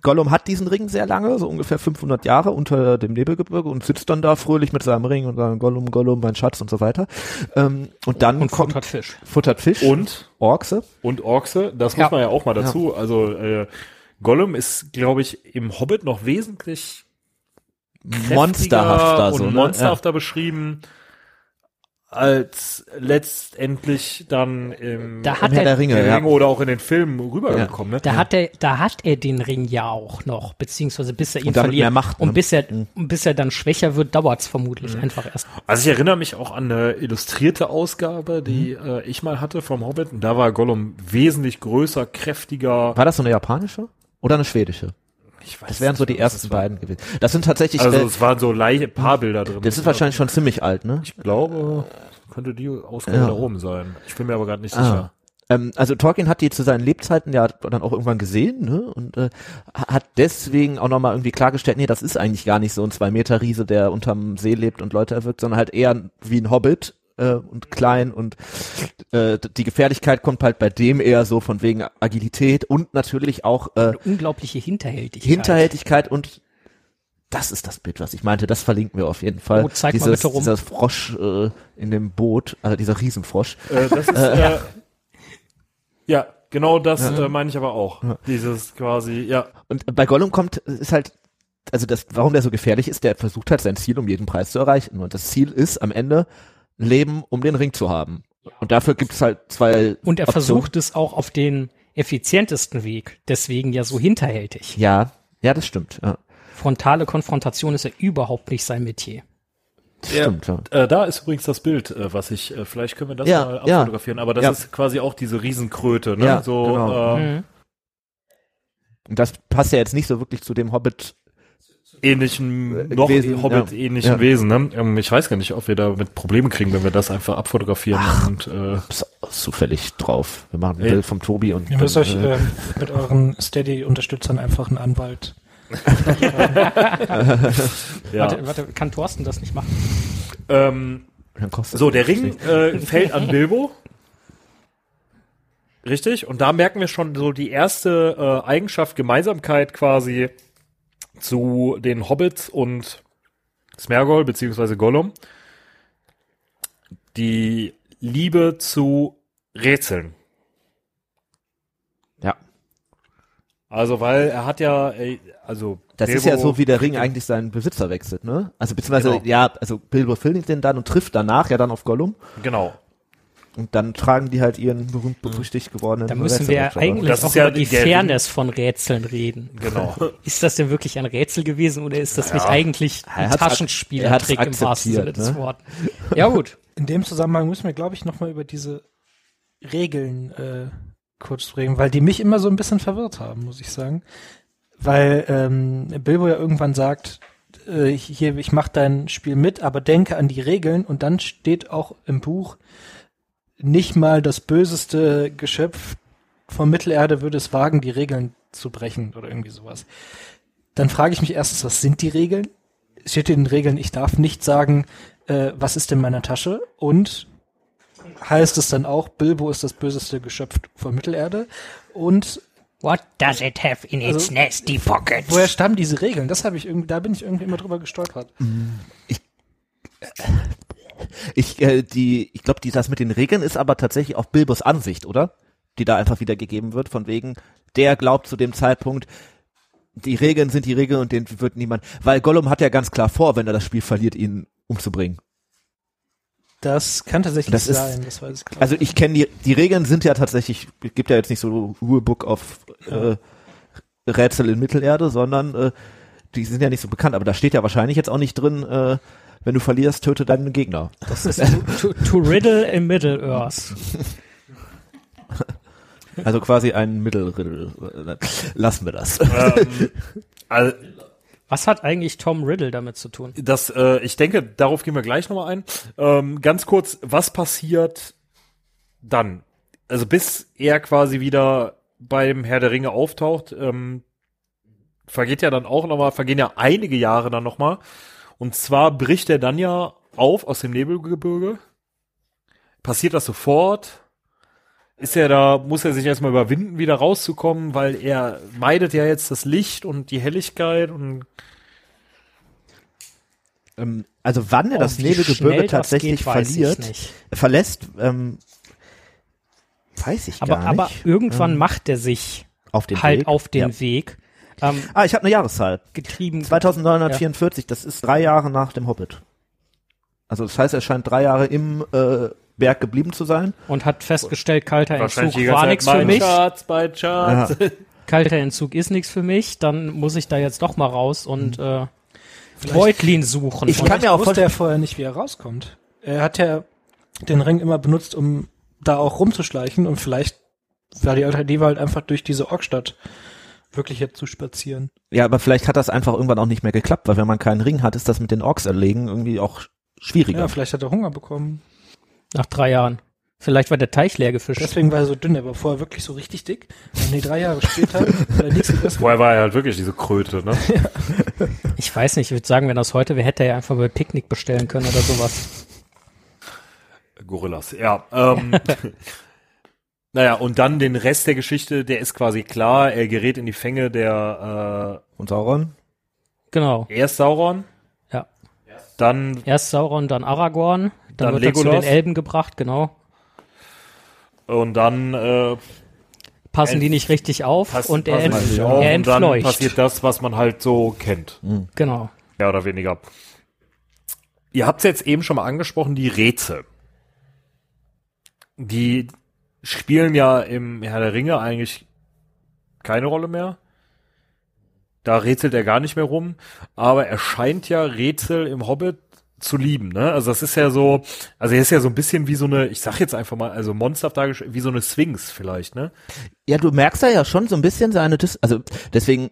Gollum hat diesen Ring sehr lange, so ungefähr 500 Jahre unter dem Nebelgebirge und sitzt dann da fröhlich mit seinem Ring und sagt Gollum, Gollum, mein Schatz und so weiter. Ähm, und dann Und kommt futtert Fisch. futtert Fisch, und Orkse. und Orkse, das Ja. muss man ja auch mal dazu. Also äh, Gollum ist, glaube ich, im Hobbit noch wesentlich monsterhafter so, und ne? monsterhafter beschrieben als letztendlich dann im, Da Ja. hat Im Herr er, der Ringe, der ja. Ringe oder auch in den Filmen rübergekommen. Ne? da hat er, da hat er den Ring ja auch noch, beziehungsweise bis er ihn verliert. mehr Macht, ne? Und bis er, und bis er dann schwächer wird, dauert's vermutlich einfach erst. Also ich erinnere mich auch an eine illustrierte Ausgabe, die Mhm. äh, ich mal hatte vom Hobbit. Und da war Gollum wesentlich größer, kräftiger. War das so eine japanische oder eine schwedische? Ich weiß Das wären so die ersten beiden gewesen. Das sind tatsächlich, Also äh, es waren so leichte paar Bilder drin. das ist wahrscheinlich schon ziemlich alt, ne? Ich glaube, könnte die Ausgabe Ja. da oben sein. Ich bin mir aber gerade nicht Ah. sicher. Ähm, also Tolkien hat die zu seinen Lebzeiten ja dann auch irgendwann gesehen, ne? Und äh, hat deswegen auch nochmal irgendwie klargestellt, nee, das ist eigentlich gar nicht so ein Zwei-Meter-Riese, der unterm See lebt und Leute erwirkt, sondern halt eher wie ein Hobbit äh, und klein und äh, die Gefährlichkeit kommt halt bei dem eher so von wegen Agilität und natürlich auch äh, Unglaubliche Hinterhältigkeit. Hinterhältigkeit und das ist das Bild, was ich meinte. Das verlinken wir auf jeden Fall. Oh, zeig mal Dieses, bitte rum. Dieser Frosch äh, in dem Boot, also dieser Riesenfrosch. Äh, das ist, äh, ja, genau das äh, meine ich aber auch. Dieses quasi, ja. Und bei Gollum kommt, ist halt, also das, warum der so gefährlich ist, der versucht halt sein Ziel um jeden Preis zu erreichen. Und das Ziel ist am Ende, Leben, um den Ring zu haben. Und dafür gibt es halt zwei. Und er Optionen. versucht es auch auf den effizientesten Weg. Deswegen ja so hinterhältig. Ja, ja, das stimmt. Ja, Frontale Konfrontation ist ja überhaupt nicht sein Metier. das Ja. stimmt. Ja. Äh, da ist übrigens das Bild, äh, was ich, äh, vielleicht können wir das Ja, mal ja. abfotografieren, aber das Ja. ist quasi auch diese Riesenkröte, ne? Ja, so, genau. äh, Mhm. Und das passt ja jetzt nicht so wirklich zu dem Hobbit. Ähnlichen, Äh, noch Wesen, Hobbit-ähnlichen ja. Wesen, ne? Ähm, ich weiß gar nicht, ob wir da mit Probleme kriegen, wenn wir das einfach abfotografieren und, äh, zufällig drauf. Wir machen ein Ja. Bild vom Tobi und. Ihr müsst euch äh, ähm, mit euren Steady-Unterstützern einfach einen Anwalt. ja. Warte, warte, kann Thorsten das nicht machen? Ähm, dann kostet So, der Ring äh, fällt an Bilbo. Richtig? Und da merken wir schon so die erste äh, Eigenschaft, Gemeinsamkeit quasi zu den Hobbits und Smergol beziehungsweise Gollum. Die Liebe zu Rätseln. Ja. Also, weil er hat ja, also Das ist Bilbo- ja so, wie der Ring eigentlich seinen Besitzer wechselt, ne? Also beziehungsweise, Genau. ja, also Bilbo findet den dann und trifft danach ja dann auf Gollum. Genau. Und dann tragen die halt ihren berühmt berüchtigt gewordenen Da müssen wir Rätselopfer. eigentlich Das auch ja über die Fairness von Rätseln reden. Genau. Ist das denn wirklich ein Rätsel gewesen oder ist das Ja. nicht eigentlich ein er Taschenspielertrick im wahrsten Sinne akzeptiert, des ne? Wortes? Ja gut. In dem Zusammenhang müssen wir, glaube ich, nochmal über diese Regeln äh, kurz reden, weil die mich immer so ein bisschen verwirrt haben, muss ich sagen. Weil ähm, Bilbo ja irgendwann sagt, äh, hier, ich mache dein Spiel mit, aber denke an die Regeln und dann steht auch im Buch, nicht mal das böseste Geschöpf von Mittelerde würde es wagen, die Regeln zu brechen oder irgendwie sowas. Dann frage ich mich erstens, was sind die Regeln? Steht in den Regeln, ich darf nicht sagen, äh, was ist in meiner Tasche? Und heißt es dann auch, Bilbo ist das böseste Geschöpf von Mittelerde? Und What does it have in its Also, nasty pockets? woher stammen diese Regeln? Das habe ich irgendwie, da bin ich irgendwie immer drüber gestolpert. Ich, äh, die, ich glaube, die, das mit den Regeln ist aber tatsächlich auch Bilbos Ansicht, oder? Die da einfach wiedergegeben wird, von wegen, der glaubt zu dem Zeitpunkt, die Regeln sind die Regeln und den wird niemand, weil Gollum hat ja ganz klar vor, wenn er das Spiel verliert, ihn umzubringen. Das kann tatsächlich Das ist- sein, das weiß ich klar. Also ich kenne die, die Regeln sind ja tatsächlich, gibt ja jetzt nicht so Rulebook auf äh, Rätsel in Mittelerde, sondern äh, die sind ja nicht so bekannt, aber da steht ja wahrscheinlich jetzt auch nicht drin, äh, wenn du verlierst, töte deinen Gegner. Das ist to, to riddle in Middle-earth. Also quasi ein Mittelriddle. Lassen wir das. ähm, also, Was hat eigentlich Tom Riddle damit zu tun? das, äh, ich denke, darauf gehen wir gleich nochmal ein. Ähm, ganz kurz, was passiert dann? Also bis er quasi wieder beim Herr der Ringe auftaucht, ähm, vergeht ja dann auch nochmal, vergehen ja einige Jahre dann nochmal. Und zwar bricht er dann ja auf aus dem Nebelgebirge. Passiert das sofort? Ist er da, muss er sich erstmal überwinden, wieder rauszukommen, weil er meidet ja jetzt das Licht und die Helligkeit und Ähm, also wann er Oh, das wie Nebelgebirge tatsächlich geht, weiß ich verliert, nicht. verlässt, ähm, weiß ich Aber, gar aber nicht. irgendwann Ähm, macht er sich auf den halt Weg. auf den Ja. Weg. Ähm, Ah, ich habe eine Jahreszahl. getrieben. 2944, das ist drei Jahre nach dem Hobbit. Also das heißt, er scheint drei Jahre im äh, Berg geblieben zu sein. Und hat festgestellt, kalter Entzug war nichts für mich. Schatz, mein Schatz. Kalter Entzug ist nichts für mich. Dann muss ich da jetzt doch mal raus und äh, Beutlin suchen. Ich und kann mir auch wusste er vorher nicht, wie er rauskommt. Er hat ja den Ring immer benutzt, um da auch rumzuschleichen und vielleicht war die Alternative halt einfach durch diese Orkstadt wirklich jetzt zu spazieren. Ja, aber vielleicht hat das einfach irgendwann auch nicht mehr geklappt, weil wenn man keinen Ring hat, ist das mit den Orks erlegen irgendwie auch schwieriger. Ja, vielleicht hat er Hunger bekommen. nach drei Jahren. Vielleicht war der Teich leer gefischt. Deswegen war er so dünn, er war vorher wirklich so richtig dick. Und nee, drei Jahre später hat er nichts gegessen. Vorher war er halt wirklich diese Kröte, ne? Ich weiß nicht, ich würde sagen, wenn das heute wäre, hätte er ja einfach bei Picknick bestellen können oder sowas. Gorillas, ja. Ähm, naja, und dann den Rest der Geschichte, der ist quasi klar. Er gerät in die Fänge der Und Sauron? Genau. äh, erst Sauron, Ja. dann Erst Sauron, dann Aragorn. Dann, Dann wird er zu Legolas. den Elben gebracht, genau. und dann äh, Passen die nicht richtig auf pass, und er, entf ja. auf er und dann entfleucht. passiert das, was man halt so kennt. Genau. Mehr oder weniger. Ihr habt es jetzt eben schon mal angesprochen, die Rätsel. Die spielen ja im Herr der Ringe eigentlich keine Rolle mehr. Da rätselt er gar nicht mehr rum. Aber er scheint ja Rätsel im Hobbit zu lieben, ne? Also das ist ja so, also er ist ja so ein bisschen wie so eine, ich sag jetzt einfach mal, also monsterhaft dargestellt, wie so eine Sphinx vielleicht, ne? Ja, du merkst da ja schon so ein bisschen seine, Dis also deswegen,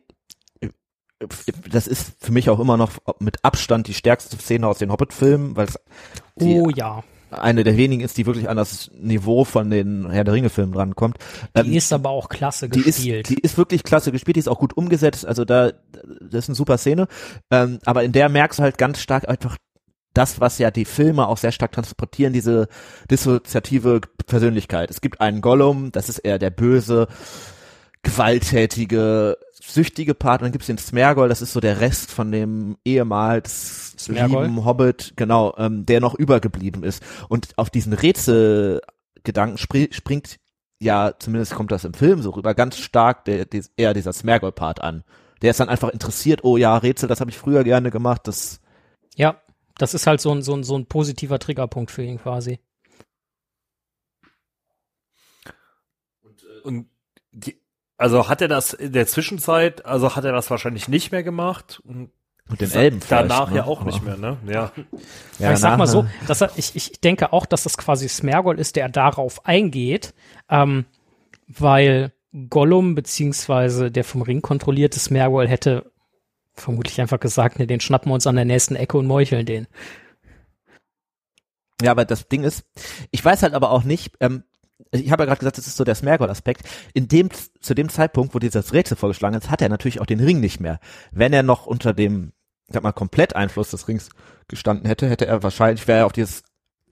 das ist für mich auch immer noch mit Abstand die stärkste Szene aus den Hobbit-Filmen, weil es die Oh ja. Eine der wenigen ist, die wirklich an das Niveau von den Herr der Ringe-Filmen rankommt. Die Ähm, ist aber auch klasse die ist, gespielt. die ist wirklich klasse gespielt, die ist auch gut umgesetzt, also da, das ist eine super Szene. Ähm, aber in der merkst du halt ganz stark einfach das, was ja die Filme auch sehr stark transportieren, diese dissoziative Persönlichkeit. Es gibt einen Gollum, das ist eher der böse, gewalttätige, süchtige Part, und dann gibt's den Smergol, das ist so der Rest von dem ehemals Smergol? lieben Hobbit, genau, ähm, der noch übergeblieben ist. Und auf diesen Rätselgedanken spri springt ja, zumindest kommt das im Film so rüber, ganz stark der, der, eher dieser Smergol-Part an. Der ist dann einfach interessiert, oh ja, Rätsel, das habe ich früher gerne gemacht, das ja, das ist halt so ein, so ein, so ein positiver Triggerpunkt für ihn quasi. Und die, also hat er das in der Zwischenzeit, also hat er das wahrscheinlich nicht mehr gemacht und mit den Elben vielleicht, danach ne? ja auch nicht mehr, ne? Ja. Ja, ich sag mal so, danach, dass er, ich, ich denke auch, dass das quasi Smergol ist, der darauf eingeht, ähm, weil Gollum beziehungsweise der vom Ring kontrollierte Smergol hätte Vermutlich einfach gesagt, ne, den schnappen wir uns an der nächsten Ecke und meucheln den. Ja, aber das Ding ist, ich weiß halt aber auch nicht, ähm, ich habe ja gerade gesagt, das ist so der Smergol-Aspekt. In dem, zu dem Zeitpunkt, wo dieses Rätsel vorgeschlagen ist, hat er natürlich auch den Ring nicht mehr. Wenn er noch unter dem, ich sag mal, komplett Einfluss des Rings gestanden hätte, hätte er wahrscheinlich, wäre er auf dieses,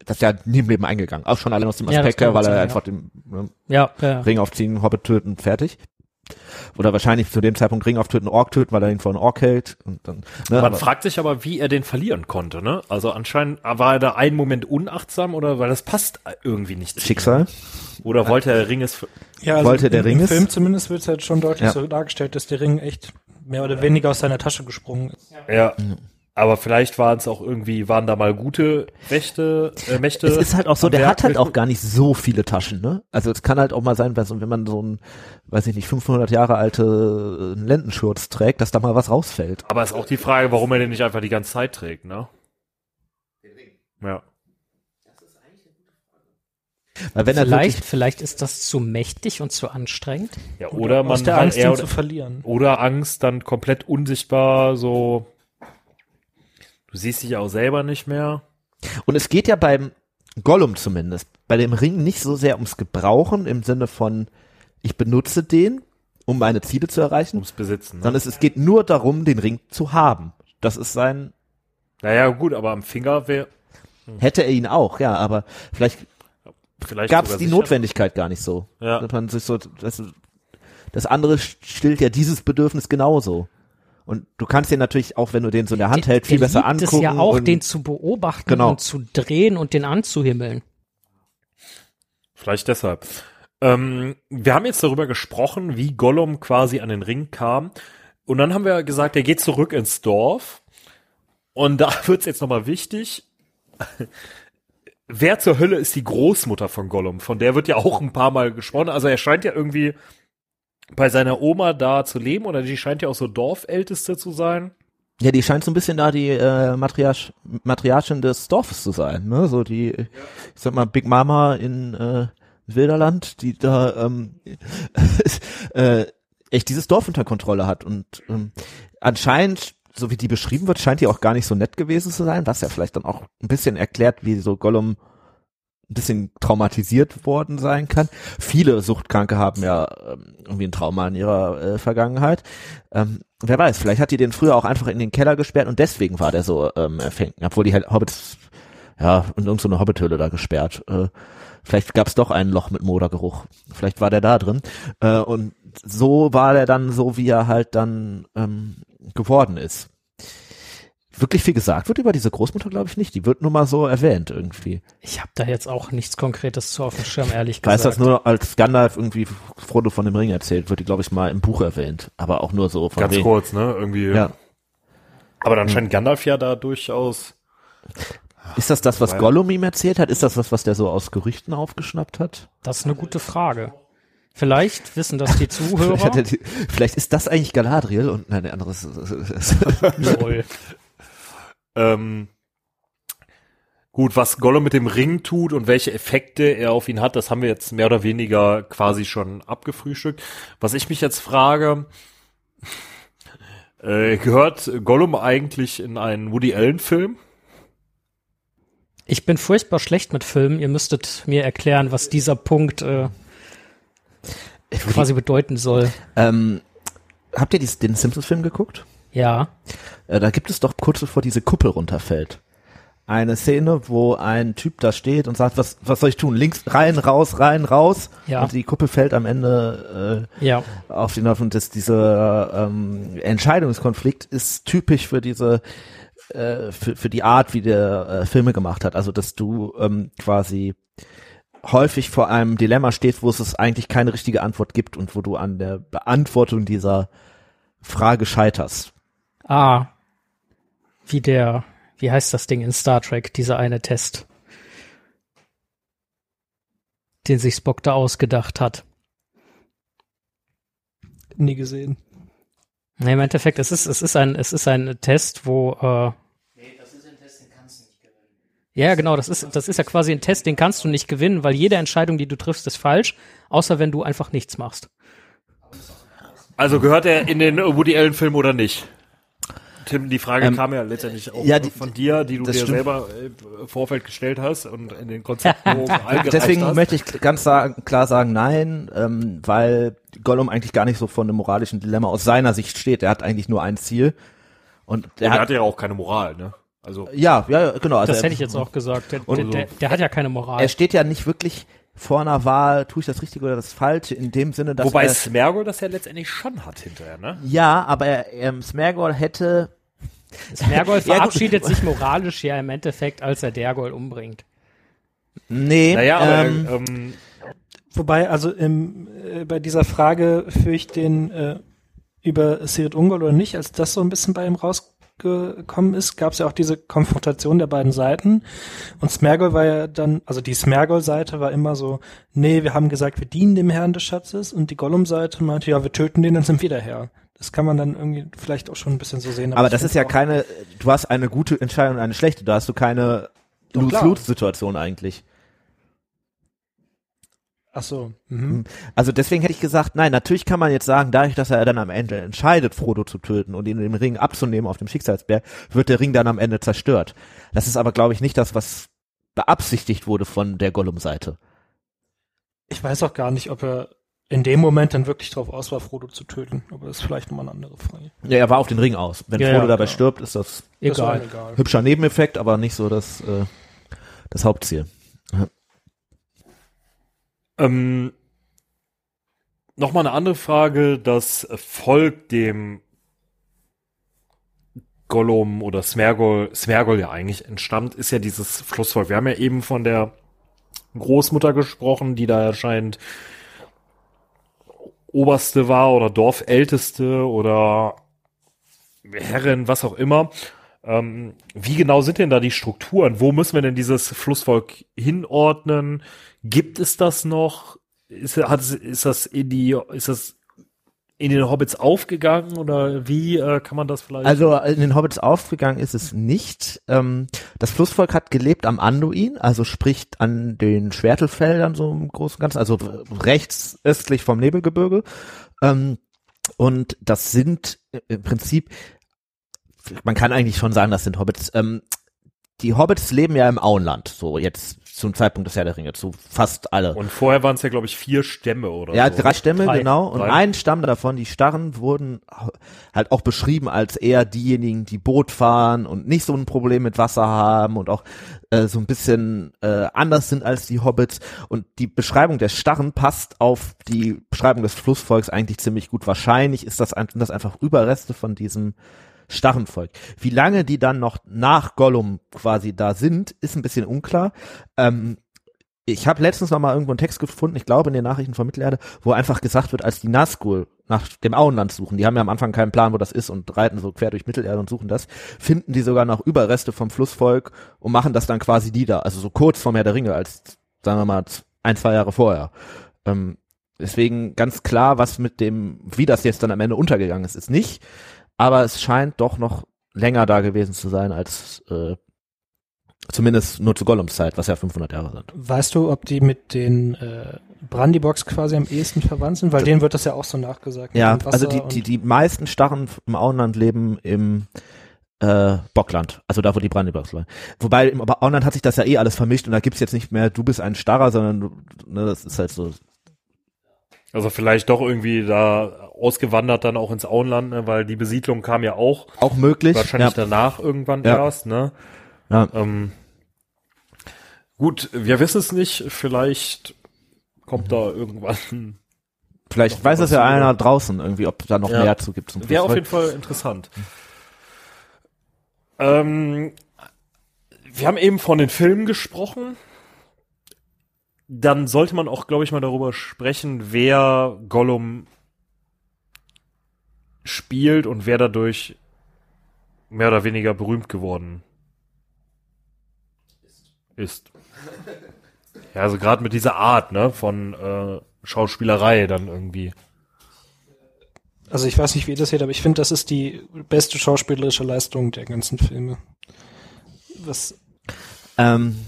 das ist ja nie im Leben eingegangen. Auch schon allein aus dem Ja, Aspekt her, weil er sein, einfach den ne, Ja, ja. Ring aufziehen, Hobbit töten, fertig. Oder wahrscheinlich zu dem Zeitpunkt Ring auftöten, Ork töten, weil er ihn vor einen Ork hält. Und dann, ne, Man aber- fragt sich aber, wie er den verlieren konnte, ne? Also anscheinend war er da einen Moment unachtsam oder weil das passt irgendwie nicht. Schicksal. Oder wollte er Ring es Ja, Wollte der im, Ring im? Film zumindest wird es halt schon deutlich Ja. so dargestellt, dass der Ring echt mehr oder weniger aus seiner Tasche gesprungen ist. Ja. Aber vielleicht waren es auch irgendwie, waren da mal gute Mächte, äh, Mächte. Es ist halt auch so, der Werk hat halt auch gar nicht so viele Taschen, ne? Also es kann halt auch mal sein, wenn so- wenn man so ein, weiß ich nicht, 500 Jahre alte äh, Lendenschurz trägt, dass da mal was rausfällt. Aber ist auch die Frage, warum er den nicht einfach die ganze Zeit trägt, ne? Ja. Weil wenn er Vielleicht, vielleicht ist das zu mächtig und zu anstrengend. Ja, oder man aus der halt Angst, eher, ihn zu verlieren. oder Angst, dann komplett unsichtbar, so. Du siehst dich auch selber nicht mehr. und es geht ja beim Gollum zumindest, bei dem Ring nicht so sehr ums Gebrauchen im Sinne von, ich benutze den, um meine Ziele zu erreichen, Ums Besitzen. Ne? sondern es, es geht nur darum, den Ring zu haben. Das ist sein, Naja, gut, aber am Finger wäre hätte er ihn auch, ja, aber vielleicht vielleicht gab es die sicher. Notwendigkeit gar nicht so. Ja. Dass man sich so, das, das andere stillt ja dieses Bedürfnis genauso. Und du kannst den natürlich auch, wenn du den so in der Hand hältst, viel der besser liebt angucken. es ja auch, und, den zu beobachten Genau. und zu drehen und den anzuhimmeln. Vielleicht deshalb. Ähm, wir haben jetzt darüber gesprochen, wie Gollum quasi an den Ring kam. Und dann haben wir gesagt, er geht zurück ins Dorf. Und da wird's jetzt nochmal wichtig. Wer zur Hölle ist die Großmutter von Gollum? Von der wird ja auch ein paar Mal gesprochen. Also er scheint ja irgendwie bei seiner Oma da zu leben oder die scheint ja auch so Dorfälteste zu sein. ja, die scheint so ein bisschen da die äh, Matriarch, Matriarchin des Dorfes zu sein, ne? So die, ich sag mal, Big Mama in äh, Wilderland, die da ähm, äh, echt dieses Dorf unter Kontrolle hat. Und ähm, anscheinend, so wie die beschrieben wird, scheint die auch gar nicht so nett gewesen zu sein, was ja vielleicht dann auch ein bisschen erklärt, wie so Gollum ein bisschen traumatisiert worden sein kann. Viele Suchtkranke haben ja ähm, irgendwie ein Trauma in ihrer äh, Vergangenheit. Ähm, wer weiß, vielleicht hat die den früher auch einfach in den Keller gesperrt und deswegen war der so ähm, erfängt, obwohl die halt Hobbits, ja, in irgendeine so eine Hobbithöhle da gesperrt. Äh, vielleicht gab es doch ein Loch mit Modergeruch. Vielleicht war der da drin. Äh, und so war der dann so, wie er halt dann ähm, geworden ist. Wirklich viel gesagt wird über diese Großmutter, glaube ich nicht. Die wird nur mal so erwähnt irgendwie. Ich habe da jetzt auch nichts Konkretes zu auf dem Schirm, ehrlich Ich weiß gesagt. das nur, als Gandalf irgendwie Frodo von dem Ring erzählt, wird die, glaube ich, mal im Buch erwähnt. Aber auch nur so von Ganz wegen- kurz, ne? Irgendwie. Ja. Aber dann scheint Gandalf ja da durchaus. Ist das das, was Gollum ihm erzählt hat? Ist das was, was der so aus Gerüchten aufgeschnappt hat? Das ist eine gute Frage. Vielleicht wissen das die Vielleicht, Zuhörer. er die, vielleicht ist das eigentlich Galadriel und nein, der andere ist, Lol. Ähm, gut, was Gollum mit dem Ring tut und welche Effekte er auf ihn hat, das haben wir jetzt mehr oder weniger quasi schon abgefrühstückt. Was ich mich jetzt frage, äh, gehört Gollum eigentlich in einen Woody Allen Film? Ich bin furchtbar schlecht mit Filmen. Ihr müsstet mir erklären, was dieser Punkt äh, quasi bedeuten soll. ähm, habt ihr den Simpsons-Film geguckt? Ja. Äh, da gibt es doch kurz bevor diese Kuppel runterfällt. Eine Szene, wo ein Typ da steht und sagt, was, was soll ich tun? Links, rein, raus, rein, raus. Ja. Und die Kuppel fällt am Ende äh, Ja. auf den Nerv und das, dieser ähm, Entscheidungskonflikt ist typisch für diese äh, für, für die Art, wie der äh, Filme gemacht hat. Also dass du ähm, quasi häufig vor einem Dilemma stehst, wo es eigentlich keine richtige Antwort gibt und wo du an der Beantwortung dieser Frage scheiterst. Ah. Wie der, wie heißt das Ding in Star Trek, dieser eine Test, den sich Spock da ausgedacht hat. Nie gesehen. Nee, im Endeffekt, es ist, es ist ein, es ist ein Test, wo, äh, ja, genau, das ist, das ist ja quasi ein Test, den kannst du nicht gewinnen, weil jede Entscheidung, die du triffst, ist falsch, außer wenn du einfach nichts machst. Also gehört er in den Woody Allen Film oder nicht? Tim, die Frage Ähm, kam ja letztendlich auch ja, die- von dir, die du dir das stimmt. selber äh, im Vorfeld gestellt hast und in den Konzeptbogen eingereicht Deswegen hast. möchte ich ganz sagen, klar sagen nein, ähm, weil Gollum eigentlich gar nicht so von einem moralischen Dilemma aus seiner Sicht steht. Er hat eigentlich nur ein Ziel. Und er hat, hatte ja auch keine Moral, ne? Also ja, ja, genau. Also Das hätte ich jetzt auch gesagt. Der, Und- der, der, der hat ja keine Moral. Er steht ja nicht wirklich vor einer Wahl, tue ich das Richtige oder das Falsche, in dem Sinne, dass Wobei er, Smergol das ja letztendlich schon hat hinterher, ne? ja, aber er, ähm, Smergol hätte, Smergol Ja, verabschiedet sich moralisch ja im Endeffekt, als er Dergol umbringt. nee, Naja, aber ähm, ähm, Wobei, also im, äh, bei dieser Frage für ich den äh, über Sirit Ungol oder nicht, als das so ein bisschen bei ihm rausgekommen ist, gab es ja auch diese Konfrontation der beiden Seiten. Und Smergol war ja dann, also die Smergol-Seite war immer so, nee, wir haben gesagt, wir dienen dem Herrn des Schatzes. Und die Gollum-Seite meinte, ja, wir töten den, dann sind wir der Herr. Das kann man dann irgendwie vielleicht auch schon ein bisschen so sehen. aber ich das ist ja keine, du hast eine gute Entscheidung und eine schlechte, da hast du keine. Lose-Lose-Situation eigentlich. Ach so. Mhm. Also deswegen hätte ich gesagt, nein, natürlich kann man jetzt sagen, dadurch, dass er dann am Ende entscheidet, Frodo zu töten und ihn den Ring abzunehmen auf dem Schicksalsberg, wird der Ring dann am Ende zerstört. Das ist aber, glaube ich, nicht das, was beabsichtigt wurde von der Gollum-Seite. Ich weiß auch gar nicht, ob er in dem Moment dann wirklich drauf aus war, Frodo zu töten. Aber das ist vielleicht nochmal eine andere Frage. Ja, er war auf den Ring aus. Wenn Ja, Frodo ja, dabei genau. stirbt, ist das egal. hübscher Nebeneffekt, aber nicht so das, äh, das Hauptziel. Ähm, Nochmal eine andere Frage, das Volk dem Gollum oder Smergol, Smergol ja eigentlich entstammt, ist ja dieses Flussvolk. Wir haben ja eben von der Großmutter gesprochen, die da erscheint Oberste war oder Dorfälteste oder Herrin, was auch immer. Ähm, wie genau sind denn da die Strukturen? Wo müssen wir denn dieses Flussvolk hinordnen? Gibt es das noch? Ist, hat, ist das in die, ist das in den Hobbits aufgegangen oder wie äh, kann man das vielleicht? Also in den Hobbits aufgegangen ist es nicht. Ähm, das Flussvolk hat gelebt am Anduin, also sprich an den Schwertelfeldern so im Großen und Ganzen, also rechts östlich vom Nebelgebirge. Ähm, und das sind äh, im Prinzip, man kann eigentlich schon sagen, das sind Hobbits. Ähm, die Hobbits leben ja im Auenland, so jetzt zum Zeitpunkt des Herr der Ringe, zu fast alle. und vorher waren es ja, glaube ich, vier Stämme oder Ja, so. drei Stämme, Drei. genau. Und Drei. ein Stamm davon, die Starren, wurden halt auch beschrieben als eher diejenigen, die Boot fahren und nicht so ein Problem mit Wasser haben und auch äh, so ein bisschen äh, anders sind als die Hobbits. Und die Beschreibung der Starren passt auf die Beschreibung des Flussvolks eigentlich ziemlich gut. Wahrscheinlich ist das, sind das einfach Überreste von diesem Starrenvolk. Wie lange die dann noch nach Gollum quasi da sind, ist ein bisschen unklar. Ähm, ich habe letztens noch mal irgendwo einen Text gefunden, ich glaube in den Nachrichten von Mittelerde, wo einfach gesagt wird, als die Nazgul nach dem Auenland suchen, die haben ja am Anfang keinen Plan, wo das ist und reiten so quer durch Mittelerde und suchen das, finden die sogar noch Überreste vom Flussvolk und machen das dann quasi die da, also so kurz vorm Herr der Ringe, als, sagen wir mal, ein, zwei Jahre vorher. Ähm, deswegen ganz klar, was mit dem, wie das jetzt dann am Ende untergegangen ist, ist nicht, aber es scheint doch noch länger da gewesen zu sein als äh, zumindest nur zu Gollums Zeit, was ja 500 Jahre sind. Weißt du, ob die mit den äh, Brandybox quasi am ehesten verwandt sind? Weil denen wird das ja auch so nachgesagt. mit Ja, also die, die, die meisten Starren im Auenland leben im äh, Bockland, also da, wo die Brandybucks waren. Wobei im Auenland hat sich das ja eh alles vermischt und da gibt's jetzt nicht mehr, du bist ein Starrer, sondern du, ne, das ist halt so. Also vielleicht doch irgendwie da ausgewandert dann auch ins Auenland, ne, weil die Besiedlung kam ja auch Auch möglich. wahrscheinlich ja, danach irgendwann Ja. erst, ne? ja. Ähm, gut, wir wissen es nicht, vielleicht kommt da irgendwann. Vielleicht weiß es ja zu- einer draußen irgendwie, ob da noch Ja. mehr zu gibt. Zum Wäre auf jeden Fall interessant. Ähm, wir haben eben von den Filmen gesprochen. Dann sollte man auch, glaube ich, mal darüber sprechen, wer Gollum spielt und wer dadurch mehr oder weniger berühmt geworden ist. Ja, also gerade mit dieser Art, ne, von äh, Schauspielerei dann irgendwie. Also ich weiß nicht, wie ihr das seht, aber ich finde, das ist die beste schauspielerische Leistung der ganzen Filme. Was Ähm,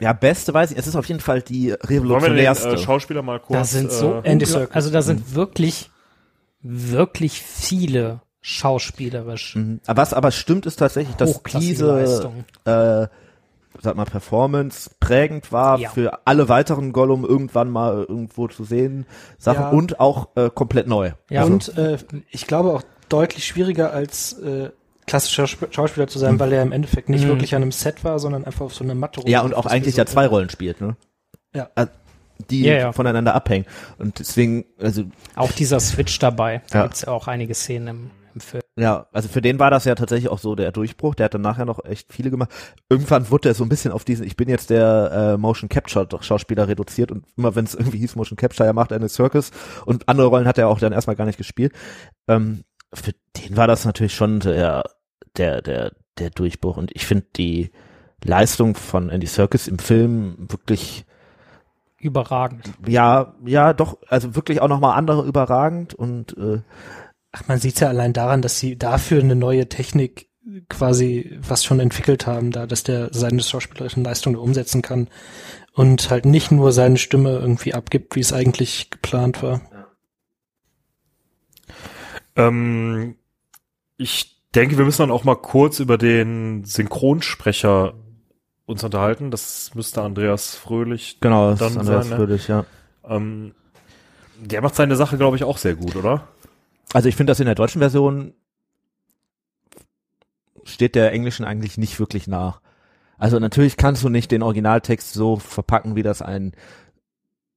ja, beste weiß ich, es ist auf jeden Fall die Wollen wir den revolutionärste. äh, Schauspieler mal kurz Da sind so, äh, Andy ungla- Serkis. also da sind wirklich, wirklich viele schauspielerisch. Mhm. Aber Was aber stimmt, ist tatsächlich, dass diese äh, sag mal, Performance prägend war Ja. für alle weiteren Gollum irgendwann mal irgendwo zu sehen Sachen Ja. und auch äh, komplett neu. Ja. Und äh, ich glaube auch deutlich schwieriger als äh, klassischer Sp- Schauspieler zu sein, weil er im Endeffekt nicht Mhm. wirklich an einem Set war, sondern einfach auf so einer Matte Ja, und auch eigentlich ja zwei Rollen spielt, ne? Ja. Äh, Die Ja, ja. voneinander abhängen. Und deswegen, also Auch dieser Switch dabei. Da Ja. gibt's ja auch einige Szenen im, im Film. Ja, also für den war das ja tatsächlich auch so der Durchbruch. Der hat dann nachher noch echt viele gemacht. Irgendwann wurde er so ein bisschen auf diesen, ich bin jetzt der äh, Motion Capture Schauspieler reduziert und immer wenn es irgendwie hieß Motion Capture, er macht eine Circus und andere Rollen hat er auch dann erstmal gar nicht gespielt. Ähm, für den war das natürlich schon der, der, der, der Durchbruch und ich finde die Leistung von Andy Serkis im Film wirklich Überragend. ja, ja, doch, also wirklich auch nochmal andere überragend und äh, Ach, man sieht's ja allein daran, dass sie dafür eine neue Technik quasi was schon entwickelt haben, da, dass der seine schauspielerischen Leistungen umsetzen kann und halt nicht nur seine Stimme irgendwie abgibt, wie es eigentlich geplant war. Ähm, ich denke, wir müssen dann auch mal kurz über den Synchronsprecher uns unterhalten. Das müsste Andreas Fröhlich. genau, das Dann ist Andreas sein, ne? Fröhlich, ja. Ähm, der macht seine Sache, glaube ich, auch sehr gut, oder? Also ich finde das in der deutschen Version steht der englischen eigentlich nicht wirklich nach. Also natürlich kannst du nicht den Originaltext so verpacken, wie das ein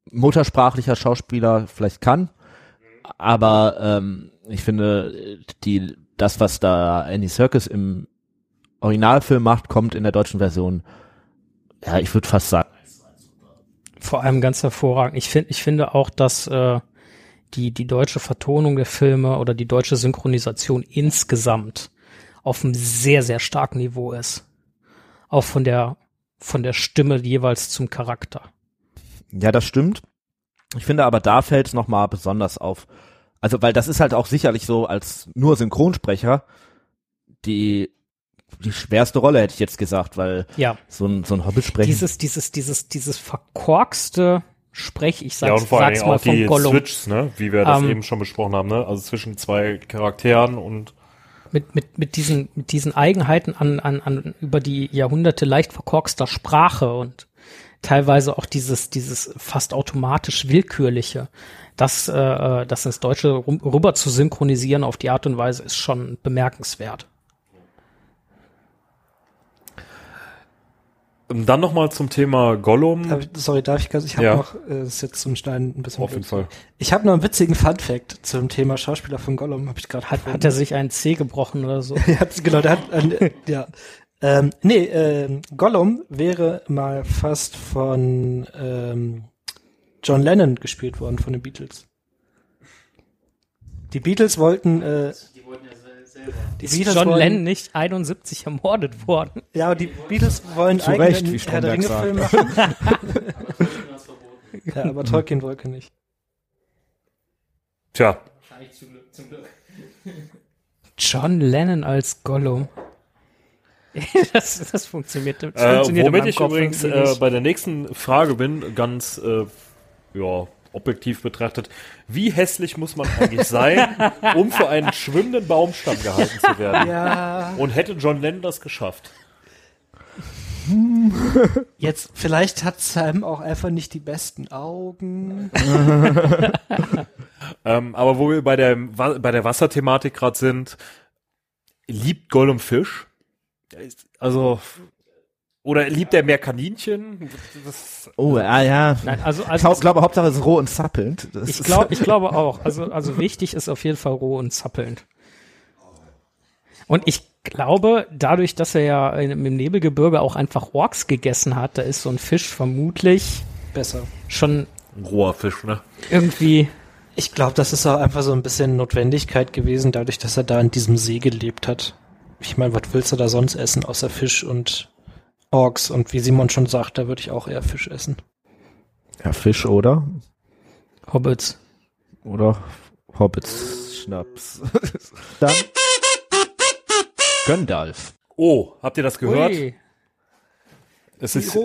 muttersprachlicher Schauspieler vielleicht kann. Aber ähm, ich finde, die, das, was da Andy Serkis im Originalfilm macht, kommt in der deutschen Version, ja, ich würde fast sagen, Vor allem ganz hervorragend. Ich finde, ich finde auch, dass äh, die, die deutsche Vertonung der Filme oder die deutsche Synchronisation insgesamt auf einem sehr, sehr starken Niveau ist. Auch von der, von der Stimme jeweils zum Charakter. Ja, das stimmt. Ich finde aber da fällt es nochmal besonders auf. Also, weil das ist halt auch sicherlich so als nur Synchronsprecher die, die schwerste Rolle, hätte ich jetzt gesagt, weil Ja, so ein, so ein Hobbit sprechen. dieses, dieses, dieses, dieses verkorkste Sprech, ich ja, sag's, und vor sag's mal auch die vom Gollum. Switches, ne? Wie wir das Ähm, eben schon besprochen haben, ne? Also zwischen zwei Charakteren und mit, mit, mit diesen, mit diesen Eigenheiten an, an, an über die Jahrhunderte leicht verkorkster Sprache und teilweise auch dieses, dieses fast automatisch willkürliche, das, äh, äh, das ins Deutsche rüber zu synchronisieren auf die Art und Weise ist schon bemerkenswert. Und dann nochmal zum Thema Gollum. Darf ich, sorry, darf ich ganz, ich habe Ja. noch, äh, das ist jetzt zum Schneiden ein bisschen Auf jeden. Fall. Ich habe noch einen witzigen Fun-Fact zum Thema Schauspieler von Gollum, habe ich gerade Hat, hat er sich einen C gebrochen oder so? ja, genau, der hat, äh, ja. Ähm, nee, ähm, Gollum wäre mal fast von ähm, John Lennon gespielt worden, von den Beatles. Die Beatles wollten, äh, die Ist Beatles John wollen, Lennon nicht 71 ermordet worden? Ja, aber die Beatles wollen Zu eigentlich Recht, wie Herr der Ringe-Film machen. ja, aber Tolkien wollte nicht. Tja, John Lennon als Gollum. das, das funktioniert, das äh, funktioniert womit ich Kopf übrigens äh, bei der nächsten Frage bin, ganz äh, ja, objektiv betrachtet, wie hässlich muss man eigentlich sein, um für einen schwimmenden Baumstamm gehalten zu werden? Ja. Und hätte John Lennon das geschafft? Jetzt, vielleicht hat Sam auch einfach nicht die besten Augen. Ähm, aber wo wir bei der, bei der Wasserthematik gerade sind, liebt Gollum Fisch? Also, oder liebt er mehr Kaninchen? Das, oh, ja, ja. Nein, also, Ich also glaub- glaube, Hauptsache es ist roh und zappelnd. Das ich glaube, ich glaube auch. Also, also wichtig ist auf jeden Fall roh und zappelnd. Und ich glaube, dadurch, dass er ja in- im Nebelgebirge auch einfach Orks gegessen hat, da ist so ein Fisch vermutlich Besser. schon ein roher Fisch, ne? irgendwie Ich glaube, das ist auch einfach so ein bisschen Notwendigkeit gewesen, dadurch, dass er da in diesem See gelebt hat. Ich meine, was willst du da sonst essen, außer Fisch und Orks? Und wie Simon schon sagt, da würde ich auch eher Fisch essen. ja, Fisch oder? Hobbits. Oder Hobbits Schnaps. Dann Gandalf. Oh, habt ihr das gehört? Ui. Es ist,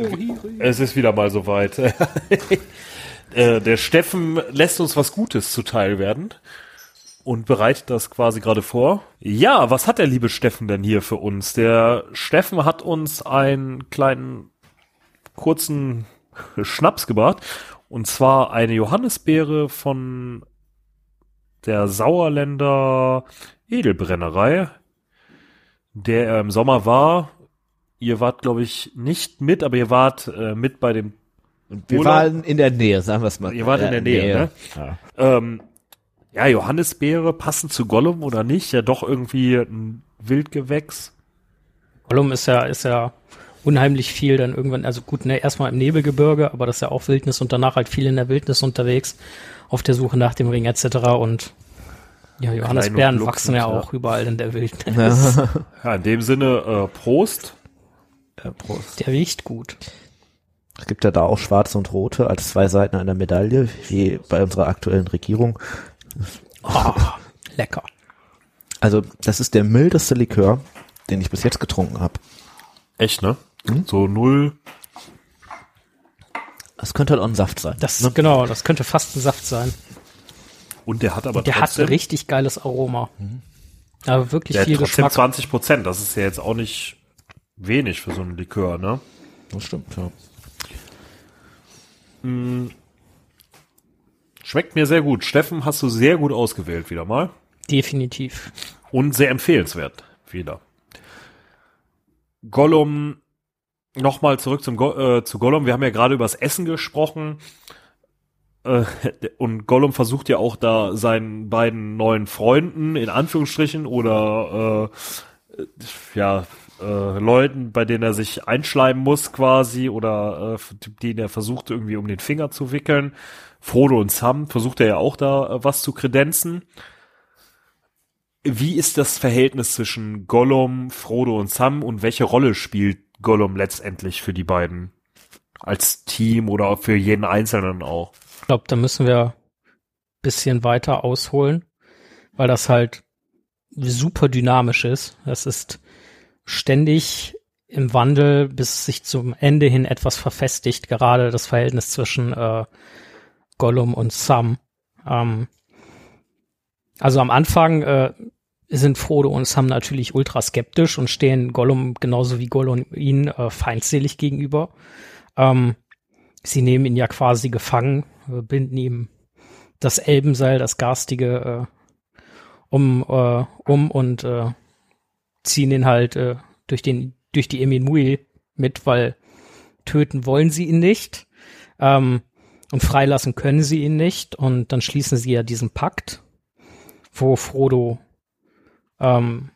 es ist wieder mal soweit. äh, der Steffen lässt uns was Gutes zuteil werden. Und bereitet das quasi gerade vor. Ja, was hat der liebe Steffen denn hier für uns? Der Steffen hat uns einen kleinen kurzen Schnaps gebracht und zwar eine Johannisbeere von der Sauerländer Edelbrennerei, der er im Sommer war. Ihr wart, glaube ich, nicht mit, aber ihr wart äh, mit bei dem Und wir Urlaub- waren in der Nähe, sagen wir es mal. Ihr wart in der Nähe, ne? Ja. Ähm, ja, Johannisbeere, passend zu Gollum oder nicht? Ja, doch irgendwie ein Wildgewächs. Gollum ist ja, ist ja unheimlich viel dann irgendwann, also gut, ne, erstmal im Nebelgebirge, aber das ist ja auch Wildnis und danach halt viel in der Wildnis unterwegs, auf der Suche nach dem Ring etc. Und ja, Johannisbeeren wachsen ja glucksend, auch überall in der Wildnis. Ja, in dem Sinne, äh, Prost. Ja, Prost. Der riecht gut. Es gibt ja da auch schwarze und rote als zwei Seiten einer Medaille, wie bei unserer aktuellen Regierung. Oh, lecker. Also das ist der mildeste Likör, den ich bis jetzt getrunken habe. Echt, ne? So null. Das könnte halt auch ein Saft sein. Das, genau, das könnte fast ein Saft sein. Und der hat aber Der hat ein trotzdem, richtig geiles Aroma. Aber wirklich der hat viel trotzdem Geschmack. 20 Prozent. Das ist ja jetzt auch nicht wenig für so einen Likör, ne? Das stimmt, ja. Schmeckt mir sehr gut. Steffen, hast du sehr gut ausgewählt wieder mal. Definitiv. Und sehr empfehlenswert wieder. Gollum, nochmal zurück zum Go äh, zu Gollum. Wir haben ja gerade über das Essen gesprochen. Äh, und Gollum versucht ja auch da seinen beiden neuen Freunden, in Anführungsstrichen, oder äh, ja, äh, Leuten, bei denen er sich einschleimen muss quasi, oder äh, denen er versucht irgendwie um den Finger zu wickeln. Frodo und Sam versucht er ja auch da äh, was zu kredenzen. Wie ist das Verhältnis zwischen Gollum, Frodo und Sam und welche Rolle spielt Gollum letztendlich für die beiden? Als Team oder für jeden Einzelnen auch? Ich glaube, da müssen wir bisschen weiter ausholen, weil das halt super dynamisch ist. Das ist ständig im Wandel, bis sich zum Ende hin etwas verfestigt, gerade das Verhältnis zwischen äh, Gollum und Sam. Ähm, also am Anfang äh, sind Frodo und Sam natürlich ultra skeptisch und stehen Gollum genauso wie Gollum ihnen äh, feindselig gegenüber. Ähm, sie nehmen ihn ja quasi gefangen, äh, binden ihm das Elbenseil, das garstige, äh, um, äh, um und äh, ziehen ihn halt äh, durch den durch die Eminui mit, weil töten wollen sie ihn nicht ähm, und freilassen können sie ihn nicht und dann schließen sie ja diesen Pakt, wo Frodo ähm,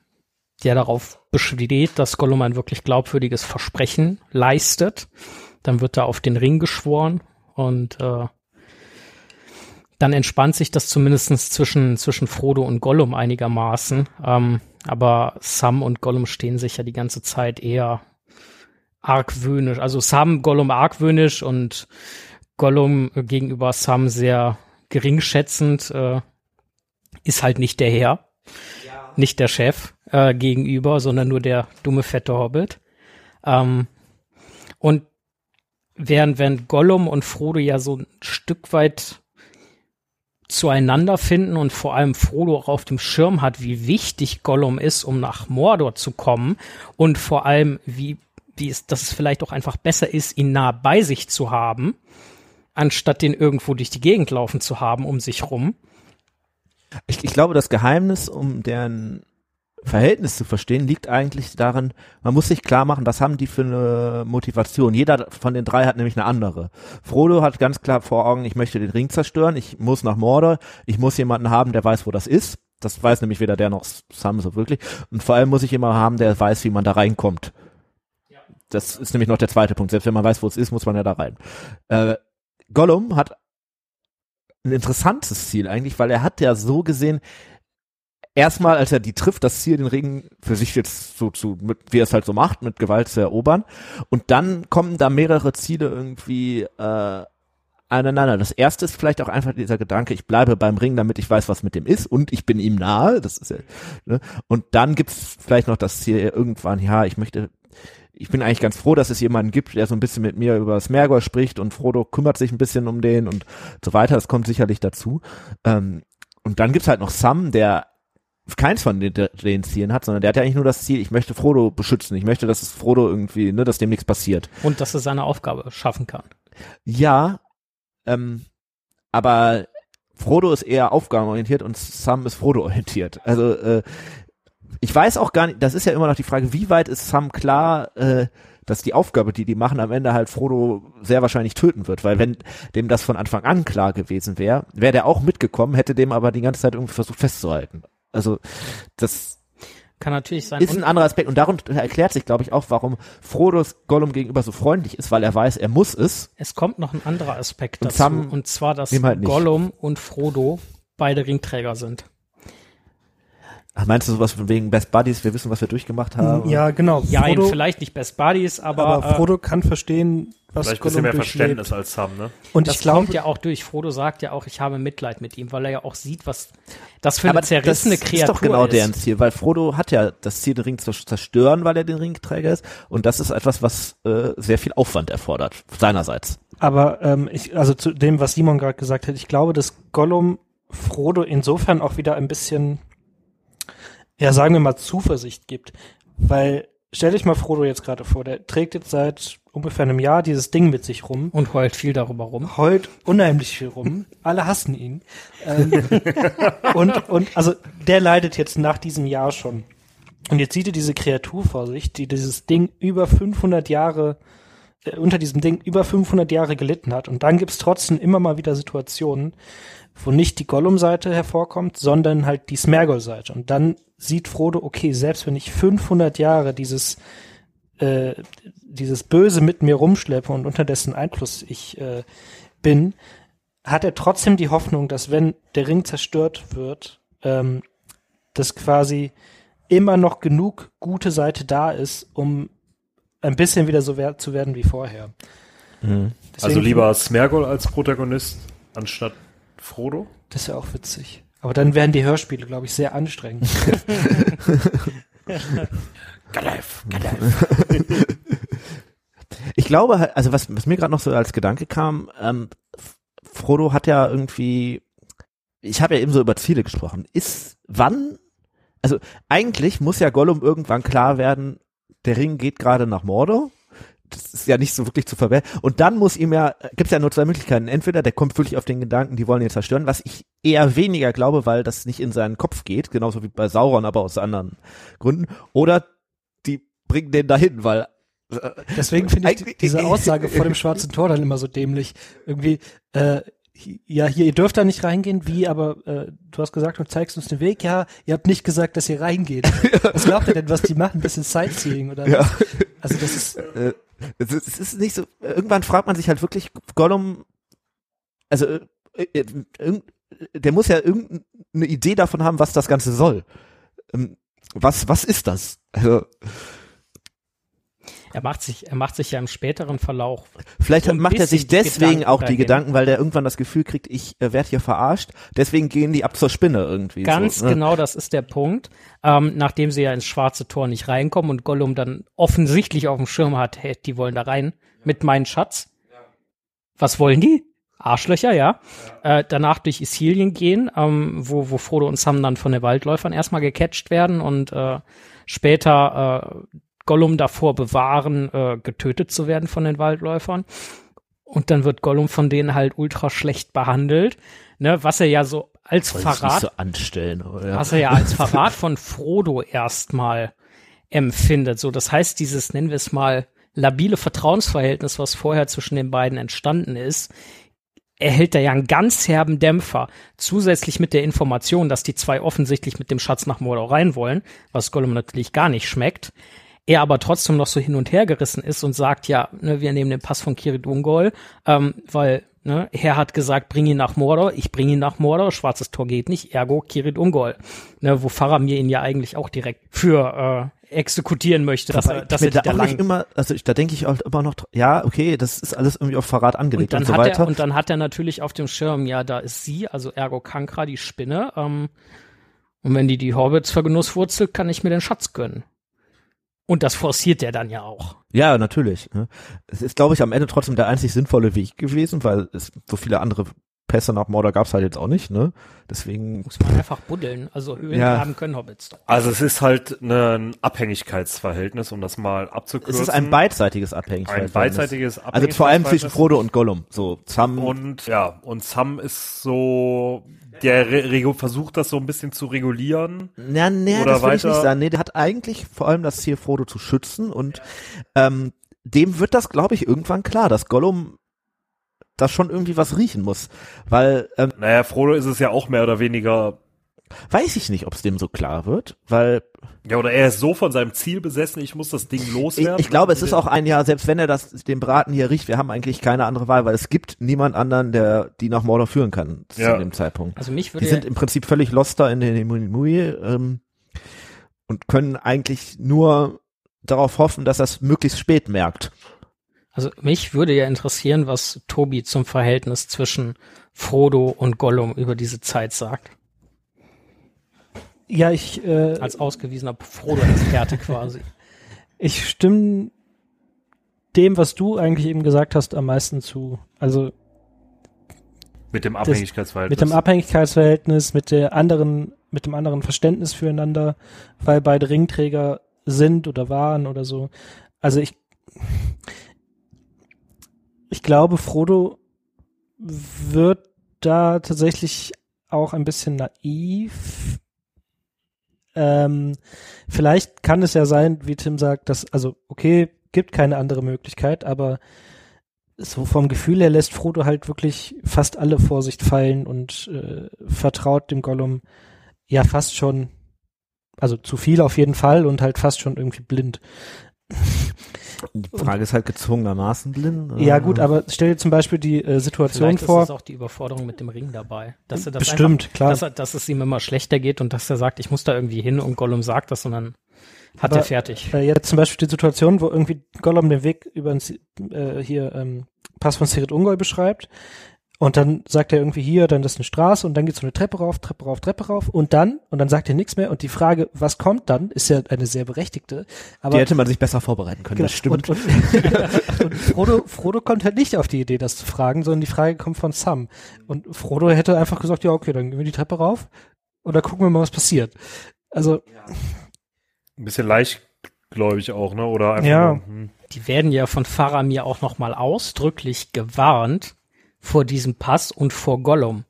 der darauf besteht, dass Gollum ein wirklich glaubwürdiges Versprechen leistet. Dann wird er auf den Ring geschworen und äh, dann entspannt sich das zumindestens zwischen, zwischen Frodo und Gollum einigermaßen. Ähm, aber Sam und Gollum stehen sich ja die ganze Zeit eher argwöhnisch. Also Sam, Gollum argwöhnisch und Gollum gegenüber Sam sehr geringschätzend. Äh, ist halt nicht der Herr, nicht der Chef äh, gegenüber, sondern nur der dumme, fette Hobbit. Ähm, und während, während Gollum und Frodo ja so ein Stück weit zueinander finden und vor allem Frodo auch auf dem Schirm hat, wie wichtig Gollum ist, um nach Mordor zu kommen und vor allem, wie, wie es, dass es vielleicht auch einfach besser ist, ihn nah bei sich zu haben, anstatt den irgendwo durch die Gegend laufen zu haben um sich rum. Ich, ich glaube, das Geheimnis, um deren Verhältnis zu verstehen, liegt eigentlich darin, man muss sich klar machen, was haben die für eine Motivation. Jeder von den drei hat nämlich eine andere. Frodo hat ganz klar vor Augen, ich möchte den Ring zerstören, ich muss nach Mordor, ich muss jemanden haben, der weiß, wo das ist. Das weiß nämlich weder der noch Sam so wirklich. Und vor allem muss ich jemanden haben, der weiß, wie man da reinkommt. Das ist nämlich noch der zweite Punkt. Selbst wenn man weiß, wo es ist, muss man ja da rein. Äh, Gollum hat ein interessantes Ziel eigentlich, weil er hat ja so gesehen, erstmal, als er die trifft, das Ziel, den Ring für sich jetzt so zu, mit, wie er es halt so macht, mit Gewalt zu erobern. Und dann kommen da mehrere Ziele irgendwie äh, aneinander. Das erste ist vielleicht auch einfach dieser Gedanke, ich bleibe beim Ring, damit ich weiß, was mit dem ist und ich bin ihm nahe. Das ist ja, ne? Und dann gibt's vielleicht noch das Ziel irgendwann, ja, ich möchte ich bin eigentlich ganz froh, dass es jemanden gibt, der so ein bisschen mit mir über das Mergor spricht und Frodo kümmert sich ein bisschen um den und so weiter. Das kommt sicherlich dazu. Ähm, und dann gibt's halt noch Sam, der keins von den, den Zielen hat, sondern der hat ja eigentlich nur das Ziel, ich möchte Frodo beschützen, ich möchte, dass es Frodo irgendwie, ne, dass dem nichts passiert. Und dass er seine Aufgabe schaffen kann. Ja, ähm, aber Frodo ist eher aufgabenorientiert und Sam ist Frodo-orientiert. Also äh, ich weiß auch gar nicht, das ist ja immer noch die Frage, wie weit ist Sam klar, äh, dass die Aufgabe, die die machen, am Ende halt Frodo sehr wahrscheinlich töten wird, weil wenn dem das von Anfang an klar gewesen wäre, wäre der auch mitgekommen, hätte dem aber die ganze Zeit irgendwie versucht festzuhalten. Also das Kann natürlich sein. ist ein anderer Aspekt und darum erklärt sich, glaube ich, auch, warum Frodos Gollum gegenüber so freundlich ist, weil er weiß, er muss es. Es kommt noch ein anderer Aspekt Und dazu, Sam und zwar, dass halt. Gollum und Frodo beide Ringträger sind. Ach, meinst du sowas von wegen Best Buddies, wir wissen, was wir durchgemacht haben? Ja, genau. Ja, Frodo, vielleicht nicht Best Buddies, aber, aber, äh, Frodo kann verstehen, was Vielleicht ein bisschen Gollum mehr. Verständnis als Sam, ne? Und das ich glaube, kommt ja auch durch. Frodo sagt ja auch, ich habe Mitleid mit ihm, weil er ja auch sieht, was das für aber eine zerrissene das Kreatur ist doch genau ist. deren Ziel, weil Frodo hat ja das Ziel, den Ring zu zerstören, weil er den Ringträger ist. Und das ist etwas, was äh, sehr viel Aufwand erfordert, seinerseits. aber ähm, ich, also zu dem, was Simon gerade gesagt hat, ich glaube, dass Gollum Frodo insofern auch wieder ein bisschen, ja, sagen wir mal, Zuversicht gibt. Weil, stell dich mal Frodo jetzt gerade vor, der trägt jetzt seit ungefähr einem Jahr dieses Ding mit sich rum. Und heult viel darüber rum. heult unheimlich viel rum. Alle hassen ihn. Ähm, und, und also der leidet jetzt nach diesem Jahr schon. Und jetzt sieht er diese Kreatur vor sich, die dieses Ding über 500 Jahre, äh, unter diesem Ding über 500 Jahre gelitten hat. Und dann gibt's trotzdem immer mal wieder Situationen, wo nicht die Gollum-Seite hervorkommt, sondern halt die Smergol-Seite. Und dann sieht Frodo, okay, selbst wenn ich 500 Jahre dieses äh, dieses Böse mit mir rumschleppe und unter dessen Einfluss ich äh, bin, hat er trotzdem die Hoffnung, dass wenn der Ring zerstört wird, ähm, dass quasi immer noch genug gute Seite da ist, um ein bisschen wieder so wer zu werden wie vorher. Deswegen Also lieber Smergol als Protagonist anstatt Frodo? Das ist ja auch witzig. Aber dann werden die Hörspiele, glaube ich, sehr anstrengend. Gandalf, Ich glaube halt, also was, was mir gerade noch so als Gedanke kam, ähm, Frodo hat ja irgendwie, ich habe ja eben so über Ziele gesprochen, ist wann, also eigentlich muss ja Gollum irgendwann klar werden, der Ring geht gerade nach Mordor. Das ist ja nicht so wirklich zu verwehren. Und dann muss ihm ja, gibt's ja nur zwei Möglichkeiten. Entweder der kommt wirklich auf den Gedanken, die wollen ihn zerstören, was ich eher weniger glaube, weil das nicht in seinen Kopf geht, genauso wie bei Sauron, aber aus anderen Gründen. Oder die bringen den dahin, weil äh, Deswegen finde ich diese Aussage vor dem schwarzen Tor dann immer so dämlich. Irgendwie, äh, ja, hier, ihr dürft da nicht reingehen, wie, aber äh, du hast gesagt, du zeigst uns den Weg. Ja, ihr habt nicht gesagt, dass ihr reingeht. Was glaubt ihr denn, was die machen? Ein bisschen Sightseeing oder Ja. was? Also das ist, äh, es ist, nicht so, irgendwann fragt man sich halt wirklich, Gollum, also, äh, äh, der muss ja irgendeine Idee davon haben, was das Ganze soll. Ähm, Was, was ist das? Also, Er macht sich, er macht sich ja im späteren Verlauf. vielleicht So macht er sich deswegen Gedanken auch die dahin. Gedanken, weil der irgendwann das Gefühl kriegt, ich äh, werde hier verarscht, deswegen gehen die ab zur Spinne irgendwie. Ganz so, ne? genau, das ist der Punkt. Ähm, nachdem sie ja ins schwarze Tor nicht reinkommen und Gollum dann offensichtlich auf dem Schirm hat, hey, die wollen da rein mit meinem Schatz. Was wollen die? Arschlöcher, ja. Äh, danach durch Isilien gehen, ähm, wo, wo Frodo und Sam dann von den Waldläufern erstmal gecatcht werden und äh, später äh, Gollum davor bewahren, äh, getötet zu werden von den Waldläufern. Und dann wird Gollum von denen halt ultra schlecht behandelt, ne, was er ja so als Soll Verrat so anstellen, oder? was er ja als Verrat von Frodo erstmal empfindet. So, das heißt, dieses, nennen wir es mal, labile Vertrauensverhältnis, was vorher zwischen den beiden entstanden ist, erhält er ja einen ganz herben Dämpfer. Zusätzlich mit der Information, dass die zwei offensichtlich mit dem Schatz nach Mordor rein wollen, was Gollum natürlich gar nicht schmeckt. Er aber trotzdem noch so hin und her gerissen ist und sagt, ja, ne, wir nehmen den Pass von Kirit Ungol, ähm, weil ne, Herr hat gesagt, bring ihn nach Mordor, ich bring ihn nach Mordor, schwarzes Tor geht nicht, ergo Kirit Ungol. Ne, wo Faramir ihn ja eigentlich auch direkt für äh, exekutieren möchte, dass er, dass er da lang immer, also ich, da denke ich auch immer noch, ja, okay, das ist alles irgendwie auf Verrat angelegt und und, dann so hat weiter. er und dann hat er natürlich auf dem Schirm, ja, da ist sie, also ergo Kankra, die Spinne. Ähm, und wenn die die Hobbits vergenusswurzelt, kann ich mir den Schatz gönnen. Und das forciert er dann ja auch. Ja, natürlich. Ne? Es ist, glaube ich, am Ende trotzdem der einzig sinnvolle Weg gewesen, weil es so viele andere Pässe nach Mordor gab's halt jetzt auch nicht, ne? Deswegen. Muss man einfach buddeln. Also Höhlen Ja. haben können Hobbits doch. Also es ist halt ne- ein Abhängigkeitsverhältnis, um das mal abzukürzen. Es ist ein beidseitiges Abhängigkeitsverhältnis. ein beidseitiges Also vor allem zwischen Abhängigkeitsverhältnis. Frodo und Gollum. So, Sam. Und ja, und Sam ist so, der versucht das so ein bisschen zu regulieren. Na, nee, Oder das will ich weiter- nicht sagen. Nee, der hat eigentlich vor allem das Ziel, Frodo zu schützen und ähm, dem wird das, glaube ich, irgendwann klar, dass Gollum das schon irgendwie was riechen muss. Weil, ähm, Naja, Frodo ist es ja auch mehr oder weniger, weiß ich nicht, ob es dem so klar wird, weil ja, oder er ist so von seinem Ziel besessen, ich muss das Ding ich, loswerden. ich glaube, es ist auch ein Jahr, selbst wenn er das, den Braten hier riecht, wir haben eigentlich keine andere Wahl, weil es gibt niemand anderen, der die nach Mordor führen kann Ja. zu dem Zeitpunkt. Also mich Die würde sind im Prinzip völlig lost da in den Mui ähm, und können eigentlich nur darauf hoffen, dass er es möglichst spät merkt. Also mich würde ja interessieren, was Tobi zum Verhältnis zwischen Frodo und Gollum über diese Zeit sagt. Ja, ich, äh, Als ausgewiesener Frodo-Experte quasi. ich stimme dem, was du eigentlich eben gesagt hast, am meisten zu. Also mit dem Abhängigkeitsverhältnis. mit dem Abhängigkeitsverhältnis, mit der anderen, mit dem anderen Verständnis füreinander, weil beide Ringträger sind oder waren oder so. Also ich, ich glaube, Frodo wird da tatsächlich auch ein bisschen naiv. Ähm, vielleicht kann es ja sein, wie Tim sagt, dass, also, okay, gibt keine andere Möglichkeit, aber so vom Gefühl her lässt Frodo halt wirklich fast alle Vorsicht fallen und äh, vertraut dem Gollum ja fast schon, also zu viel auf jeden Fall und halt fast schon irgendwie blind. Die Frage ist halt gezwungenermaßen blind. Ja gut, aber stell dir zum Beispiel die äh, Situation Vielleicht vor. ist es auch die Überforderung mit dem Ring dabei. Dass er das Bestimmt, einfach, klar. Dass, er, dass es ihm immer schlechter geht und dass er sagt, ich muss da irgendwie hin und Gollum sagt das und dann hat Aber- er fertig. Äh, jetzt zum Beispiel die Situation, wo irgendwie Gollum den Weg über äh, hier ähm, Pass von Sirit Ungol beschreibt und dann sagt er irgendwie hier, dann ist eine Straße und dann geht so eine Treppe rauf, Treppe rauf, Treppe rauf und dann und dann sagt er nichts mehr und die Frage, was kommt dann, ist ja eine sehr berechtigte. Aber die hätte man sich besser vorbereiten können, Genau. das stimmt. Und, und, und Frodo, Frodo kommt halt nicht auf die Idee, das zu fragen, sondern die Frage kommt von Sam. Und Frodo hätte einfach gesagt, ja, okay, dann gehen wir die Treppe rauf und dann gucken wir mal, was passiert. Also, ein bisschen leichtgläubig auch, ne? Oder einfach Ja. nur, hm. Die werden ja von Faramir auch nochmal ausdrücklich gewarnt vor diesem Pass und vor Gollum.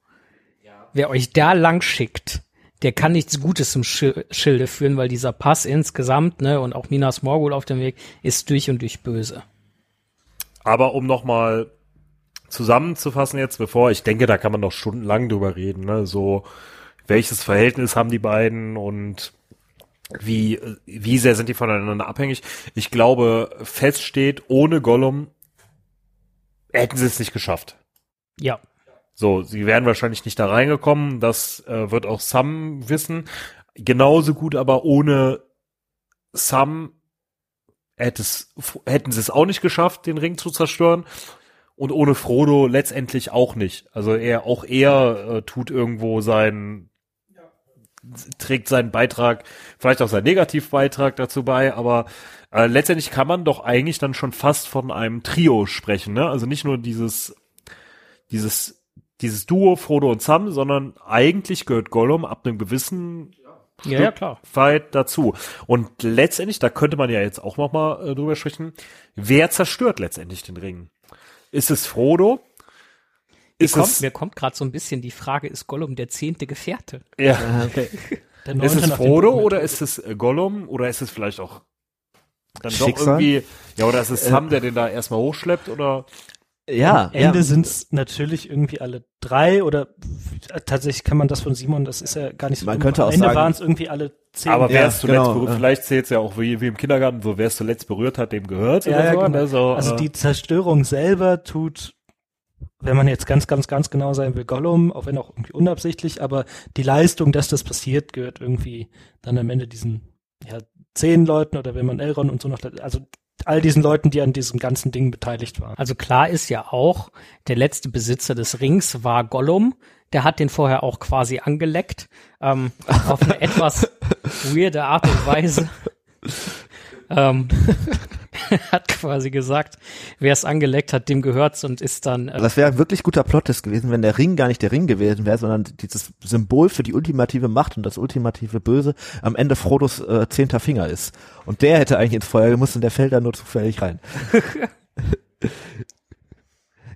Wer euch da lang schickt, der kann nichts Gutes im Schi- Schilde führen, weil dieser Pass insgesamt, ne, und auch Minas Morgul auf dem Weg, ist durch und durch böse. Aber um nochmal zusammenzufassen jetzt, bevor, ich denke, da kann man noch stundenlang drüber reden, ne? So, welches Verhältnis haben die beiden und wie, wie sehr sind die voneinander abhängig? Ich glaube, fest steht, ohne Gollum hätten sie es nicht geschafft. Ja. So, sie wären wahrscheinlich nicht da reingekommen, das äh, wird auch Sam wissen. Genauso gut, aber ohne Sam hätte es, hätten sie es auch nicht geschafft, den Ring zu zerstören. Und ohne Frodo letztendlich auch nicht. Also er, auch er äh, tut irgendwo seinen, trägt seinen Beitrag, vielleicht auch seinen Negativbeitrag dazu bei, aber äh, letztendlich kann man doch eigentlich dann schon fast von einem Trio sprechen, ne? Also nicht nur dieses, dieses, dieses Duo Frodo und Sam, sondern eigentlich gehört Gollum ab einem gewissen Ja, ja, klar. weit dazu. Und letztendlich, da könnte man ja jetzt auch noch mal äh, drüber sprechen, wer zerstört letztendlich den Ring? Ist es Frodo? Ist Kommt, es, mir kommt gerade so ein bisschen die Frage, ist Gollum der zehnte Gefährte? ja, Ah, okay. ist es Frodo oder ist es äh, Gollum oder ist es vielleicht auch dann doch Schicksal? irgendwie, ja, oder ist es Sam, der den da erstmal hochschleppt oder? Ja, Am Ende ja. sind's natürlich irgendwie alle drei oder äh, tatsächlich kann man das von Simon, das ist ja gar nicht so. Man könnte Am auch Ende sagen- waren es irgendwie alle zehn. Aber wer Ja, es zuletzt genau, berührt, ja. vielleicht zählt es ja auch wie, wie im Kindergarten, so wer es zuletzt berührt hat, dem gehört ja, oder ja, so. genau. ne, so, also äh, die Zerstörung selber tut, wenn man jetzt ganz, ganz, ganz genau sein will, Gollum, auch wenn auch irgendwie unabsichtlich, aber die Leistung, dass das passiert, gehört irgendwie dann am Ende diesen ja, zehn Leuten oder wenn man Elrond und so noch, also all diesen Leuten, die an diesem ganzen Ding beteiligt waren. Also klar ist ja auch, der letzte Besitzer des Rings war Gollum. Der hat den vorher auch quasi angeleckt. Ähm, auf eine etwas weirde Art und Weise. ähm, hat quasi gesagt, wer es angeleckt hat, dem gehört's und ist dann. Äh, Das wäre ein wirklich guter Plot gewesen, wenn der Ring gar nicht der Ring gewesen wäre, sondern dieses Symbol für die ultimative Macht und das ultimative Böse am Ende Frodos äh, zehnter Finger ist. Und der hätte eigentlich ins Feuer gemusst und der fällt da nur zufällig rein.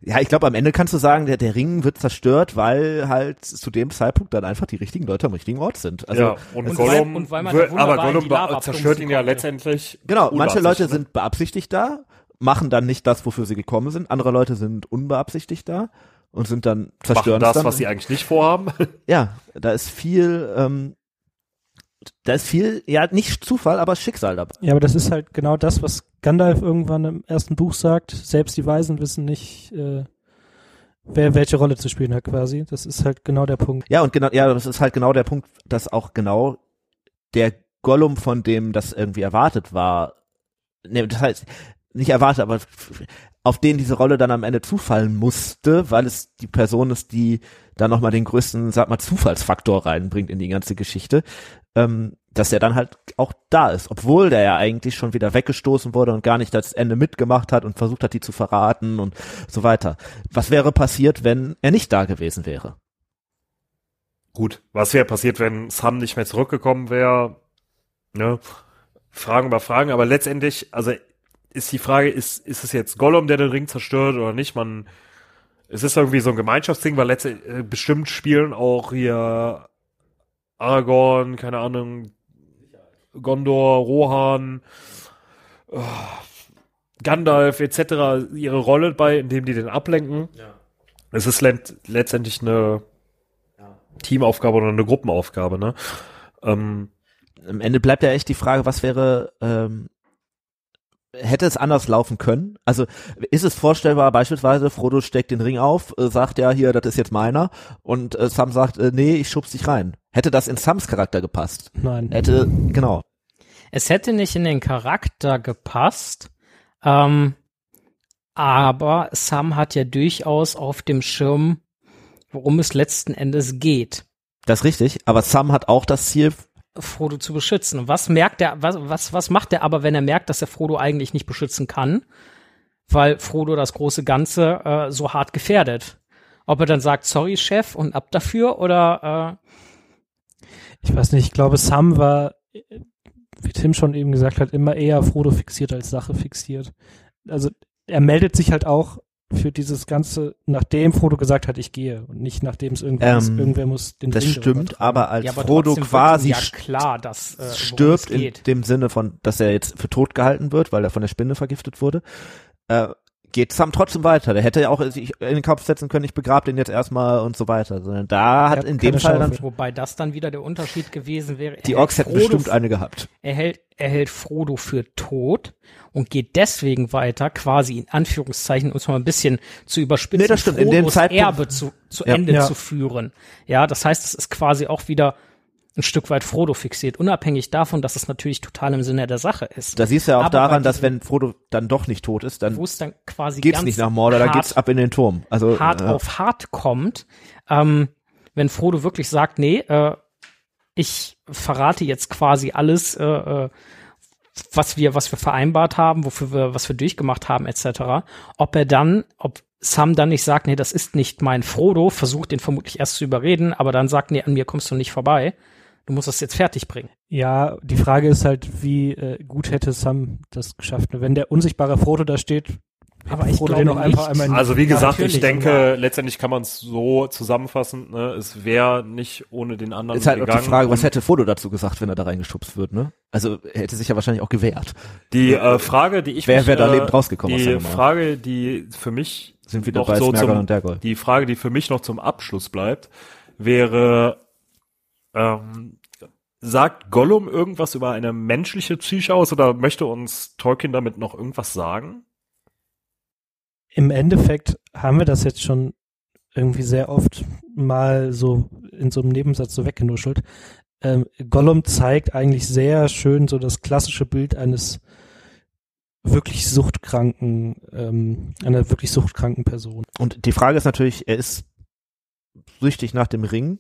ja, ich glaube, am Ende kannst du sagen, der, der Ring wird zerstört, weil halt zu dem Zeitpunkt dann einfach die richtigen Leute am richtigen Ort sind. Also ja, und, und Gollum, weil- und weil man wird- aber Gollum zerstört ihn ja letztendlich. Genau, manche Leute ne? sind beabsichtigt da, machen dann nicht das, wofür sie gekommen sind. Andere Leute sind unbeabsichtigt da und sind dann machen zerstören das, dann. was sie eigentlich nicht vorhaben. ja, da ist viel, ähm, da ist viel, ja, nicht Zufall, aber Schicksal dabei. Ja, aber das ist halt genau das, was Gandalf irgendwann im ersten Buch sagt. Selbst die Weisen wissen nicht, äh, wer welche Rolle zu spielen hat quasi. Das ist halt genau der Punkt. Ja, und genau, ja, das ist halt genau der Punkt, dass auch genau der Gollum, von dem das irgendwie erwartet war, ne, das heißt, nicht erwartet, aber auf den diese Rolle dann am Ende zufallen musste, weil es die Person ist, die da nochmal den größten, sag mal, Zufallsfaktor reinbringt in die ganze Geschichte, ähm, dass er dann halt auch da ist, obwohl der ja eigentlich schon wieder weggestoßen wurde und gar nicht das Ende mitgemacht hat und versucht hat, die zu verraten und so weiter. Was wäre passiert, wenn er nicht da gewesen wäre? Gut, was wäre passiert, wenn Sam nicht mehr zurückgekommen wäre? Ne? Fragen über Fragen, aber letztendlich, also ist die Frage, ist, ist es jetzt Gollum, der den Ring zerstört oder nicht? Man, es ist irgendwie so ein Gemeinschaftsding, weil letztendlich äh, bestimmt spielen auch hier Aragorn, keine Ahnung, Gondor, Rohan, äh, Gandalf etc. ihre Rolle bei, indem die den ablenken. Es ist let letztendlich eine Teamaufgabe oder eine Gruppenaufgabe, ne? Ähm, am Ende bleibt ja echt die Frage, was wäre, ähm, hätte es anders laufen können? Also ist es vorstellbar, beispielsweise Frodo steckt den Ring auf, äh, sagt ja hier, das ist jetzt meiner und äh, Sam sagt, äh, nee, ich schub's dich rein. Hätte das in Sams Charakter gepasst? Nein. Hätte, genau. Es hätte nicht in den Charakter gepasst, ähm, aber Sam hat ja durchaus auf dem Schirm, worum es letzten Endes geht, Das ist richtig, aber Sam hat auch das Ziel, Frodo zu beschützen. Was merkt er, was, was, was macht er aber, wenn er merkt, dass er Frodo eigentlich nicht beschützen kann, weil Frodo das große Ganze äh, so hart gefährdet? Ob er dann sagt, sorry, Chef, und ab dafür, oder äh, Ich weiß nicht, ich glaube, Sam war, wie Tim schon eben gesagt hat, immer eher Frodo fixiert als Sache fixiert. Also er meldet sich halt auch für dieses Ganze, nachdem Frodo gesagt hat, ich gehe und nicht nachdem es irgendwer ist. Ähm, Irgendwer muss den das Ring stimmt, aber als ja, aber Frodo quasi ja klar, dass äh, stirbt in dem Sinne von, dass er jetzt für tot gehalten wird, weil er von der Spinne vergiftet wurde, äh, geht Sam trotzdem weiter. Der hätte ja auch sich in den Kopf setzen können, ich begrab den jetzt erstmal und so weiter. Sondern da hat hat in dem Fall dann. Wobei das dann wieder der Unterschied gewesen wäre. Die Orks hätten bestimmt eine gehabt. er hält, er hält Frodo für tot und geht deswegen weiter, quasi in Anführungszeichen, um es mal ein bisschen zu überspitzen, Nee, das stimmt. In dem Frodos Zeitpunkt- Erbe zu, zu Ja. Ende Ja. zu führen. Ja, das heißt, es ist quasi auch wieder ein Stück weit Frodo fixiert, unabhängig davon, dass es natürlich total im Sinne der Sache ist. Da siehst du ja auch Aber daran, dass wenn Frodo dann doch nicht tot ist, dann dann quasi geht's ganz nicht nach Mordor, da hart, geht's ab in den Turm. Also hart äh, auf hart kommt, ähm, wenn Frodo wirklich sagt, nee, äh, ich verrate jetzt quasi alles, äh, äh, was wir, was wir vereinbart haben, wofür wir, was wir durchgemacht haben, etc. Ob er dann, ob Sam dann nicht sagt, nee, das ist nicht mein Frodo, versucht den vermutlich erst zu überreden, aber dann sagt, nee, an mir kommst du nicht vorbei. Du musst das jetzt fertig bringen. Ja, die Frage ist halt, wie äh, gut hätte Sam das geschafft. Wenn der unsichtbare Frodo da steht, Aber ich Frodo glaube den auch einfach nicht. einmal in also wie gesagt, ich denke, aber- letztendlich kann man es so zusammenfassen, ne? es wäre nicht ohne den anderen ist halt auch gegangen. die Frage, was hätte Frodo dazu gesagt, wenn er da reingeschubst wird, ne? Also er hätte sich ja wahrscheinlich auch gewehrt. Die äh, Frage, die ich Wer mich, wäre da äh, lebend rausgekommen aus Die? Frage, die für mich Sind wieder noch bei so zum, und Dergol. die Frage, die für mich noch zum Abschluss bleibt, wäre, ähm, sagt Gollum irgendwas über eine menschliche Psyche aus oder möchte uns Tolkien damit noch irgendwas sagen? im Endeffekt haben wir das jetzt schon irgendwie sehr oft mal so in so einem Nebensatz so weggenuschelt. Ähm, Gollum zeigt eigentlich sehr schön so das klassische Bild eines wirklich suchtkranken, ähm, einer wirklich suchtkranken Person. Und die Frage ist natürlich, er ist süchtig nach dem Ring.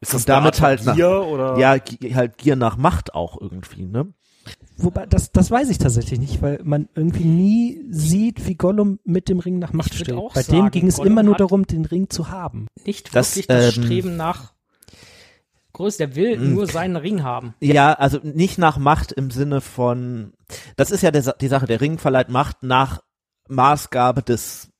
Ist Und damit halt nach- Gier oder? Ja, halt Gier nach Macht auch irgendwie, ne? Wobei, das, das weiß ich tatsächlich nicht, weil man irgendwie nie sieht, wie Gollum mit dem Ring nach Macht steht. Bei sagen, dem ging es Gollum immer nur darum, den Ring zu haben. Nicht Das, wirklich das ähm, Streben nach Größe. Der will mh. nur seinen Ring haben. Ja, also nicht nach Macht im Sinne von, das ist ja der, die Sache, der Ring verleiht Macht nach Maßgabe des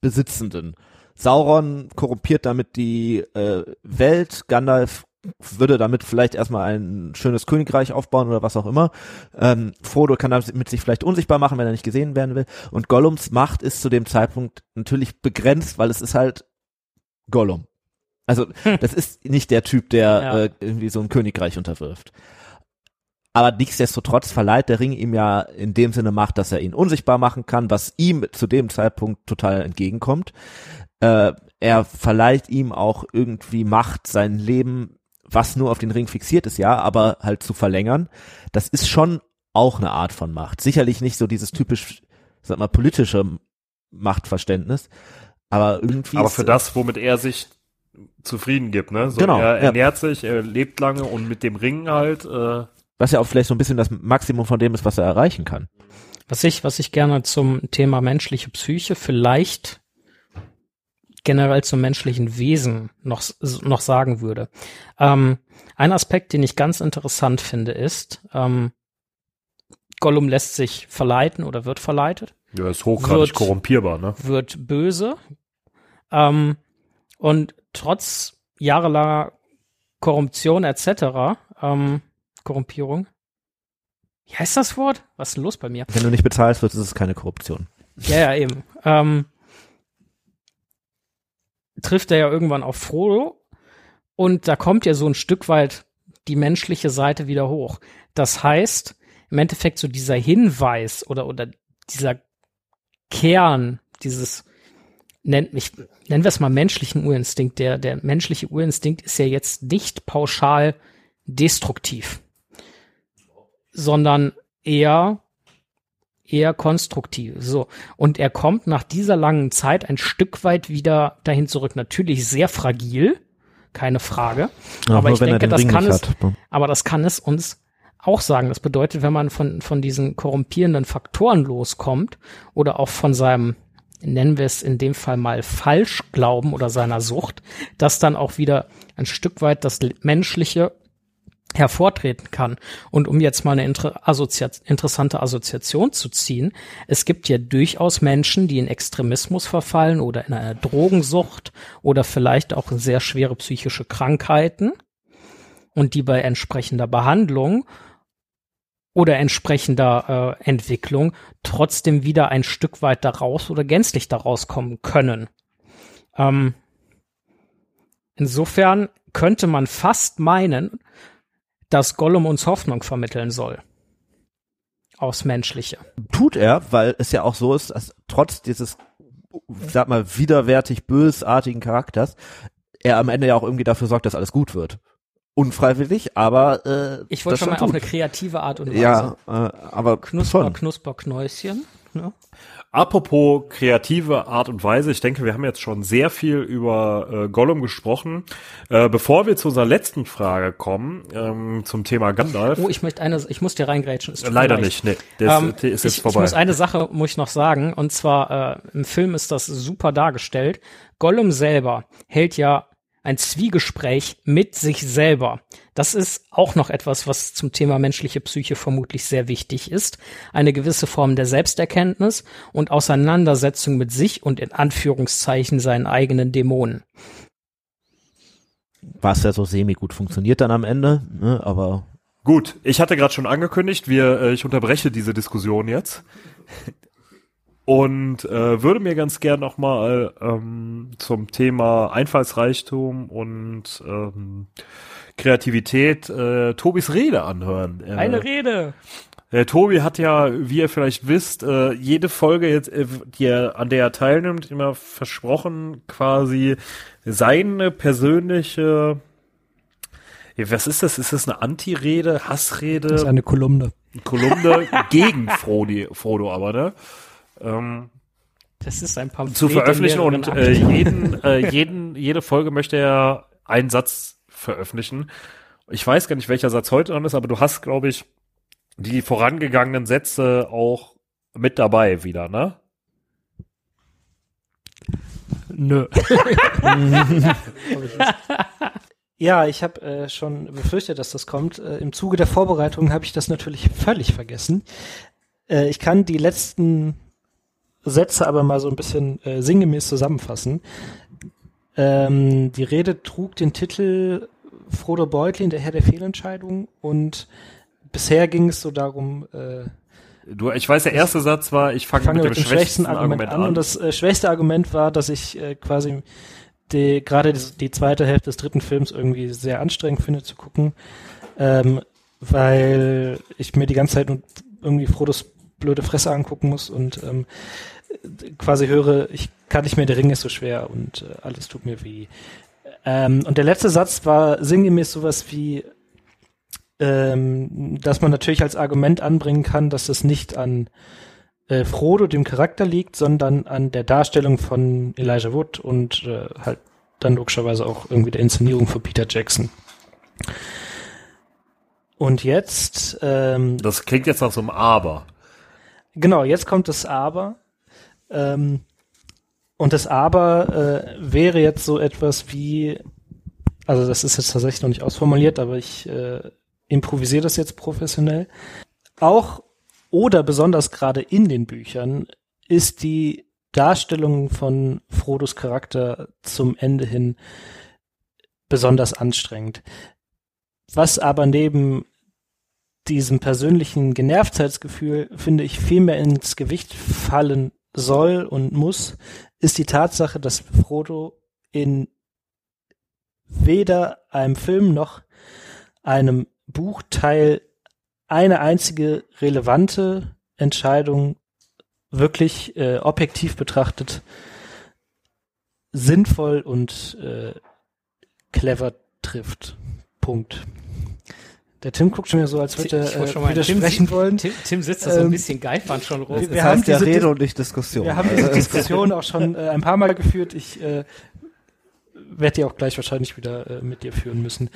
Besitzenden. Sauron korrumpiert damit die äh, Welt, Gandalf würde damit vielleicht erstmal ein schönes Königreich aufbauen oder was auch immer. Ähm, Frodo kann damit sich vielleicht unsichtbar machen, wenn er nicht gesehen werden will. Und Gollums Macht ist zu dem Zeitpunkt natürlich begrenzt, weil es ist halt Gollum. Also das ist nicht der Typ, der Ja. äh, irgendwie so ein Königreich unterwirft. Aber nichtsdestotrotz verleiht der Ring ihm ja in dem Sinne Macht, dass er ihn unsichtbar machen kann, was ihm zu dem Zeitpunkt total entgegenkommt. Äh, er verleiht ihm auch irgendwie Macht, sein Leben, was nur auf den Ring fixiert ist, ja, aber halt zu verlängern. Das ist schon auch eine Art von Macht. Sicherlich nicht so dieses typisch, sag mal, politische Machtverständnis, aber irgendwie. Aber für das, womit er sich zufrieden gibt, ne? So, Genau, Er ja. ernährt sich, er lebt lange und mit dem Ring halt, äh, was ja auch vielleicht so ein bisschen das Maximum von dem ist, was er erreichen kann. Was ich, was ich gerne zum Thema menschliche Psyche vielleicht generell zum menschlichen Wesen noch, noch sagen würde. Ähm, ein Aspekt, den ich ganz interessant finde, ist, ähm, Gollum lässt sich verleiten oder wird verleitet, ja, ist hochgradig Wird- korrumpierbar, ne? wird böse ähm, und trotz jahrelanger Korruption etc., ähm, Korrumpierung, wie heißt das Wort? Was ist denn los bei mir? Wenn du nicht bezahlst wirst, ist es keine Korruption. Ja, ja, eben. Ähm, trifft er ja irgendwann auf Frodo und da kommt ja so ein Stück weit die menschliche Seite wieder hoch. Das heißt, im Endeffekt so dieser Hinweis oder, oder dieser Kern, dieses, nennt mich, nennen wir es mal menschlichen Urinstinkt. Der, der menschliche Urinstinkt ist ja jetzt nicht pauschal destruktiv, sondern eher eher konstruktiv. So. Und er kommt nach dieser langen Zeit ein Stück weit wieder dahin zurück. Natürlich sehr fragil, keine Frage. aber nur ich denke, den das Ring kann es, hat. aber das kann es uns auch sagen. Das bedeutet, wenn man von, von diesen korrumpierenden Faktoren loskommt oder auch von seinem, nennen wir es in dem Fall mal Falschglauben oder seiner Sucht, dass dann auch wieder ein Stück weit das Menschliche hervortreten kann. Und um jetzt mal eine inter Assozi interessante Assoziation zu ziehen, es gibt ja durchaus Menschen, die in Extremismus verfallen oder in einer Drogensucht oder vielleicht auch in sehr schwere psychische Krankheiten und die bei entsprechender Behandlung oder entsprechender äh, Entwicklung trotzdem wieder ein Stück weit daraus oder gänzlich daraus kommen können. Ähm, insofern könnte man fast meinen, dass Gollum uns Hoffnung vermitteln soll. Aufs Menschliche. Tut er, weil es ja auch so ist, dass trotz dieses, ich sag mal, widerwärtig bösartigen Charakters, er am Ende ja auch irgendwie dafür sorgt, dass alles gut wird. Unfreiwillig, aber äh, Ich wollte schon mal schon auf eine tut. kreative Art und Weise. Ja, äh, aber Knusper. Knusper, Knäuschen. Ne? Apropos kreative Art und Weise, ich denke, wir haben jetzt schon sehr viel über äh, Gollum gesprochen. Äh, bevor wir zu unserer letzten Frage kommen, ähm, zum Thema Gandalf. Oh, ich möchte eine, ich muss dir reingrätschen. Leider leid. nicht, nee. Der ist, Ähm, der ist jetzt ich, ich vorbei. muss eine Sache muss ich noch sagen und zwar äh, im Film ist das super dargestellt. Gollum selber hält ja ein Zwiegespräch mit sich selber. Das ist auch noch etwas, was zum Thema menschliche Psyche vermutlich sehr wichtig ist. Eine gewisse Form der Selbsterkenntnis und Auseinandersetzung mit sich und in Anführungszeichen seinen eigenen Dämonen. Was ja so semi gut funktioniert dann am Ende, ne, aber Gut, ich hatte gerade schon angekündigt, wir, äh, ich unterbreche diese Diskussion jetzt und äh, würde mir ganz gern noch mal ähm, zum Thema Einfallsreichtum und ähm, Kreativität äh, Tobis Rede anhören. Äh, Eine Rede. Der Tobi hat ja, wie ihr vielleicht wisst, äh, jede Folge jetzt, äh, die er, an der er teilnimmt, immer versprochen, quasi seine persönliche, was ist das? Ist das eine Anti-Rede, Hassrede, Das ist eine Kolumne. Kolumne gegen Frodi, Frodo aber, ne? Ähm, Das ist ein Pamphlet. zu veröffentlichen und äh, jeden, äh, jeden, jede Folge möchte er einen Satz veröffentlichen. Ich weiß gar nicht, welcher Satz heute dran ist, aber du hast, glaube ich, die vorangegangenen Sätze auch mit dabei wieder, ne? Nö. ja, ich habe äh, schon befürchtet, dass das kommt. Äh, Im Zuge der Vorbereitung habe ich das natürlich völlig vergessen. Äh, ich kann die letzten Sätze aber mal so ein bisschen äh, sinngemäß zusammenfassen. Ähm, die Rede trug den Titel Frodo Beutlin, der Herr der Fehlentscheidung und bisher ging es so darum, äh, Du, ich weiß, der erste Satz war, ich fange fange mit, dem schwächsten Argument, an. Und das äh, schwächste Argument war, dass ich äh, quasi die, gerade die, die zweite Hälfte des dritten Films irgendwie sehr anstrengend finde zu gucken, ähm, weil ich mir die ganze Zeit nur irgendwie Frodos blöde Fresse angucken muss und ähm, quasi höre, ich kann nicht mehr, der Ring ist so schwer und äh, alles tut mir weh. Ähm, und der letzte Satz war sinngemäß sowas wie, ähm, dass man natürlich als Argument anbringen kann, dass es nicht an äh, Frodo, dem Charakter liegt, sondern an der Darstellung von Elijah Wood und äh, halt dann logischerweise auch irgendwie der Inszenierung von Peter Jackson. Und jetzt, ähm, Das klingt jetzt nach so einem Aber. Genau, jetzt kommt das Aber. Ähm, und das Aber äh, wäre jetzt so etwas wie, also das ist jetzt tatsächlich noch nicht ausformuliert, aber ich äh, improvisiere das jetzt professionell. Auch oder besonders gerade in den Büchern ist die Darstellung von Frodos Charakter zum Ende hin besonders anstrengend. Was aber neben diesem persönlichen Genervtheitsgefühl, finde ich, viel mehr ins Gewicht fallen soll und muss, ist die Tatsache, dass Frodo in weder einem Film noch einem Buchteil eine einzige relevante Entscheidung wirklich äh, objektiv betrachtet sinnvoll und äh, clever trifft. Punkt. Der Tim guckt schon wieder so, als würde Ich wollte er schon äh, mal- widersprechen Tim, wollen. Tim, Tim sitzt da so ein Ähm, bisschen geifern schon rum. wir- wir haben ja diese Rede und nicht Diskussion. Wir haben diese Diskussion auch schon äh, ein paar Mal geführt. Ich äh, werde die auch gleich wahrscheinlich wieder äh, mit dir führen müssen.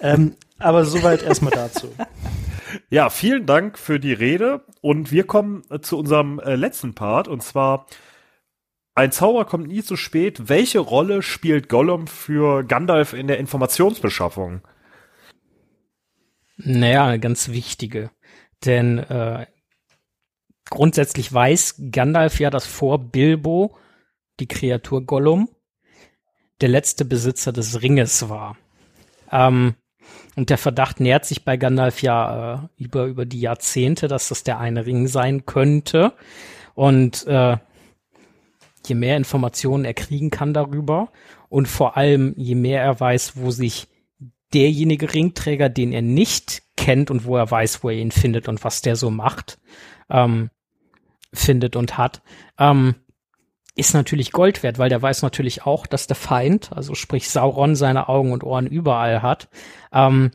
Ähm, aber soweit erstmal dazu. Ja, vielen Dank für die Rede und wir kommen äh, zu unserem äh, letzten Part und zwar ein Zauber kommt nie zu spät. Welche Rolle spielt Gollum für Gandalf in der Informationsbeschaffung? Naja, ganz wichtige. Denn äh, grundsätzlich weiß Gandalf ja, dass vor Bilbo die Kreatur Gollum der letzte Besitzer des Ringes war. Ähm, und der Verdacht nähert sich bei Gandalf ja äh, über, über die Jahrzehnte, dass das der eine Ring sein könnte. Und äh, je mehr Informationen er kriegen kann darüber und vor allem je mehr er weiß, wo sich derjenige Ringträger, den er nicht kennt und wo er weiß, wo er ihn findet und was der so macht, ähm, findet und hat, ähm, ist natürlich Gold wert, weil der weiß natürlich auch, dass der Feind, also sprich Sauron, seine Augen und Ohren überall hat. Ähm,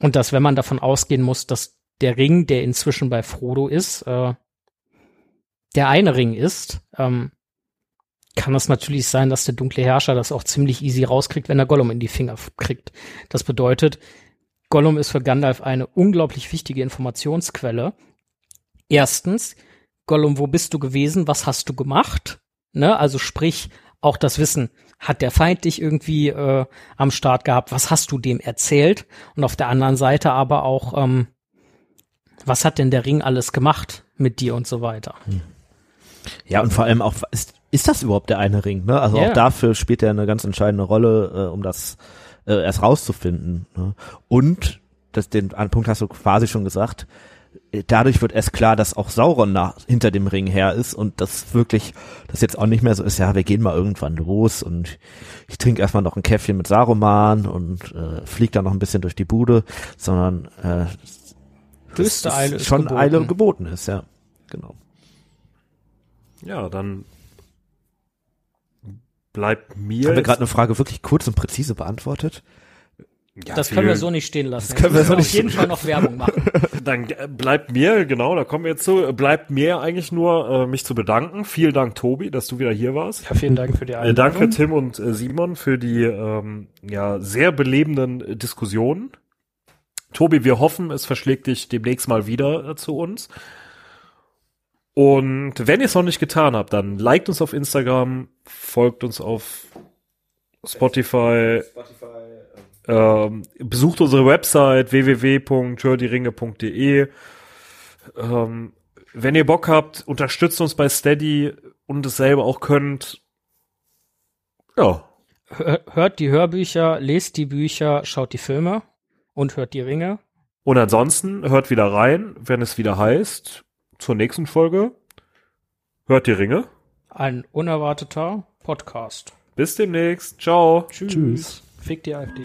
und dass, wenn man davon ausgehen muss, dass der Ring, der inzwischen bei Frodo ist, äh, der eine Ring ist, ähm, kann es natürlich sein, dass der dunkle Herrscher das auch ziemlich easy rauskriegt, wenn er Gollum in die Finger kriegt. Das bedeutet, Gollum ist für Gandalf eine unglaublich wichtige Informationsquelle. Erstens, Gollum, wo bist du gewesen? Was hast du gemacht? Ne? Also sprich, auch das Wissen, hat der Feind dich irgendwie äh, am Start gehabt? Was hast du dem erzählt? Und auf der anderen Seite aber auch, ähm, was hat denn der Ring alles gemacht mit dir und so weiter? Ja, und vor allem auch, ist, ist das überhaupt der eine Ring? Ne? Also Ja. auch dafür spielt er eine ganz entscheidende Rolle, äh, um das äh, erst rauszufinden. Ne? Und, das, den einen Punkt hast du quasi schon gesagt, äh, dadurch wird erst klar, dass auch Sauron nach, hinter dem Ring her ist und das wirklich, das jetzt auch nicht mehr so ist, ja, wir gehen mal irgendwann los und ich trinke erstmal noch ein Käffchen mit Saruman und äh, flieg dann noch ein bisschen durch die Bude, sondern äh, Höchste das Eile ist schon geboten. Eile geboten ist, ja. Genau. Ja, dann bleibt mir. Haben wir gerade eine Frage wirklich kurz und präzise beantwortet? Ja, das viel- können wir so nicht stehen lassen. Das können wir so müssen nicht auf jeden Fall noch Werbung machen. Dann äh, bleibt mir, genau, da kommen wir jetzt zu, bleibt mir eigentlich nur, äh, mich zu bedanken. Vielen Dank, Tobi, dass du wieder hier warst. Ja, vielen Dank für die Äh, Einladung. danke Tim und äh, Simon für die ähm, ja sehr belebenden Diskussionen. Tobi, wir hoffen, es verschlägt dich demnächst mal wieder zu uns. Und wenn ihr es noch nicht getan habt, dann liked uns auf Instagram, folgt uns auf Spotify, ähm, besucht unsere Website www.jurdyringe.de. Ähm, wenn ihr Bock habt, unterstützt uns bei Steady und es selber auch könnt. Ja, Hör- Hört die Hörbücher, lest die Bücher, schaut die Filme und hört die Ringe. Und ansonsten hört wieder rein, wenn es wieder heißt, zur nächsten Folge. Hört die Ringe. Ein unerwarteter Podcast. Bis demnächst. Ciao. Tschüss. Tschüss. Fick die AfD.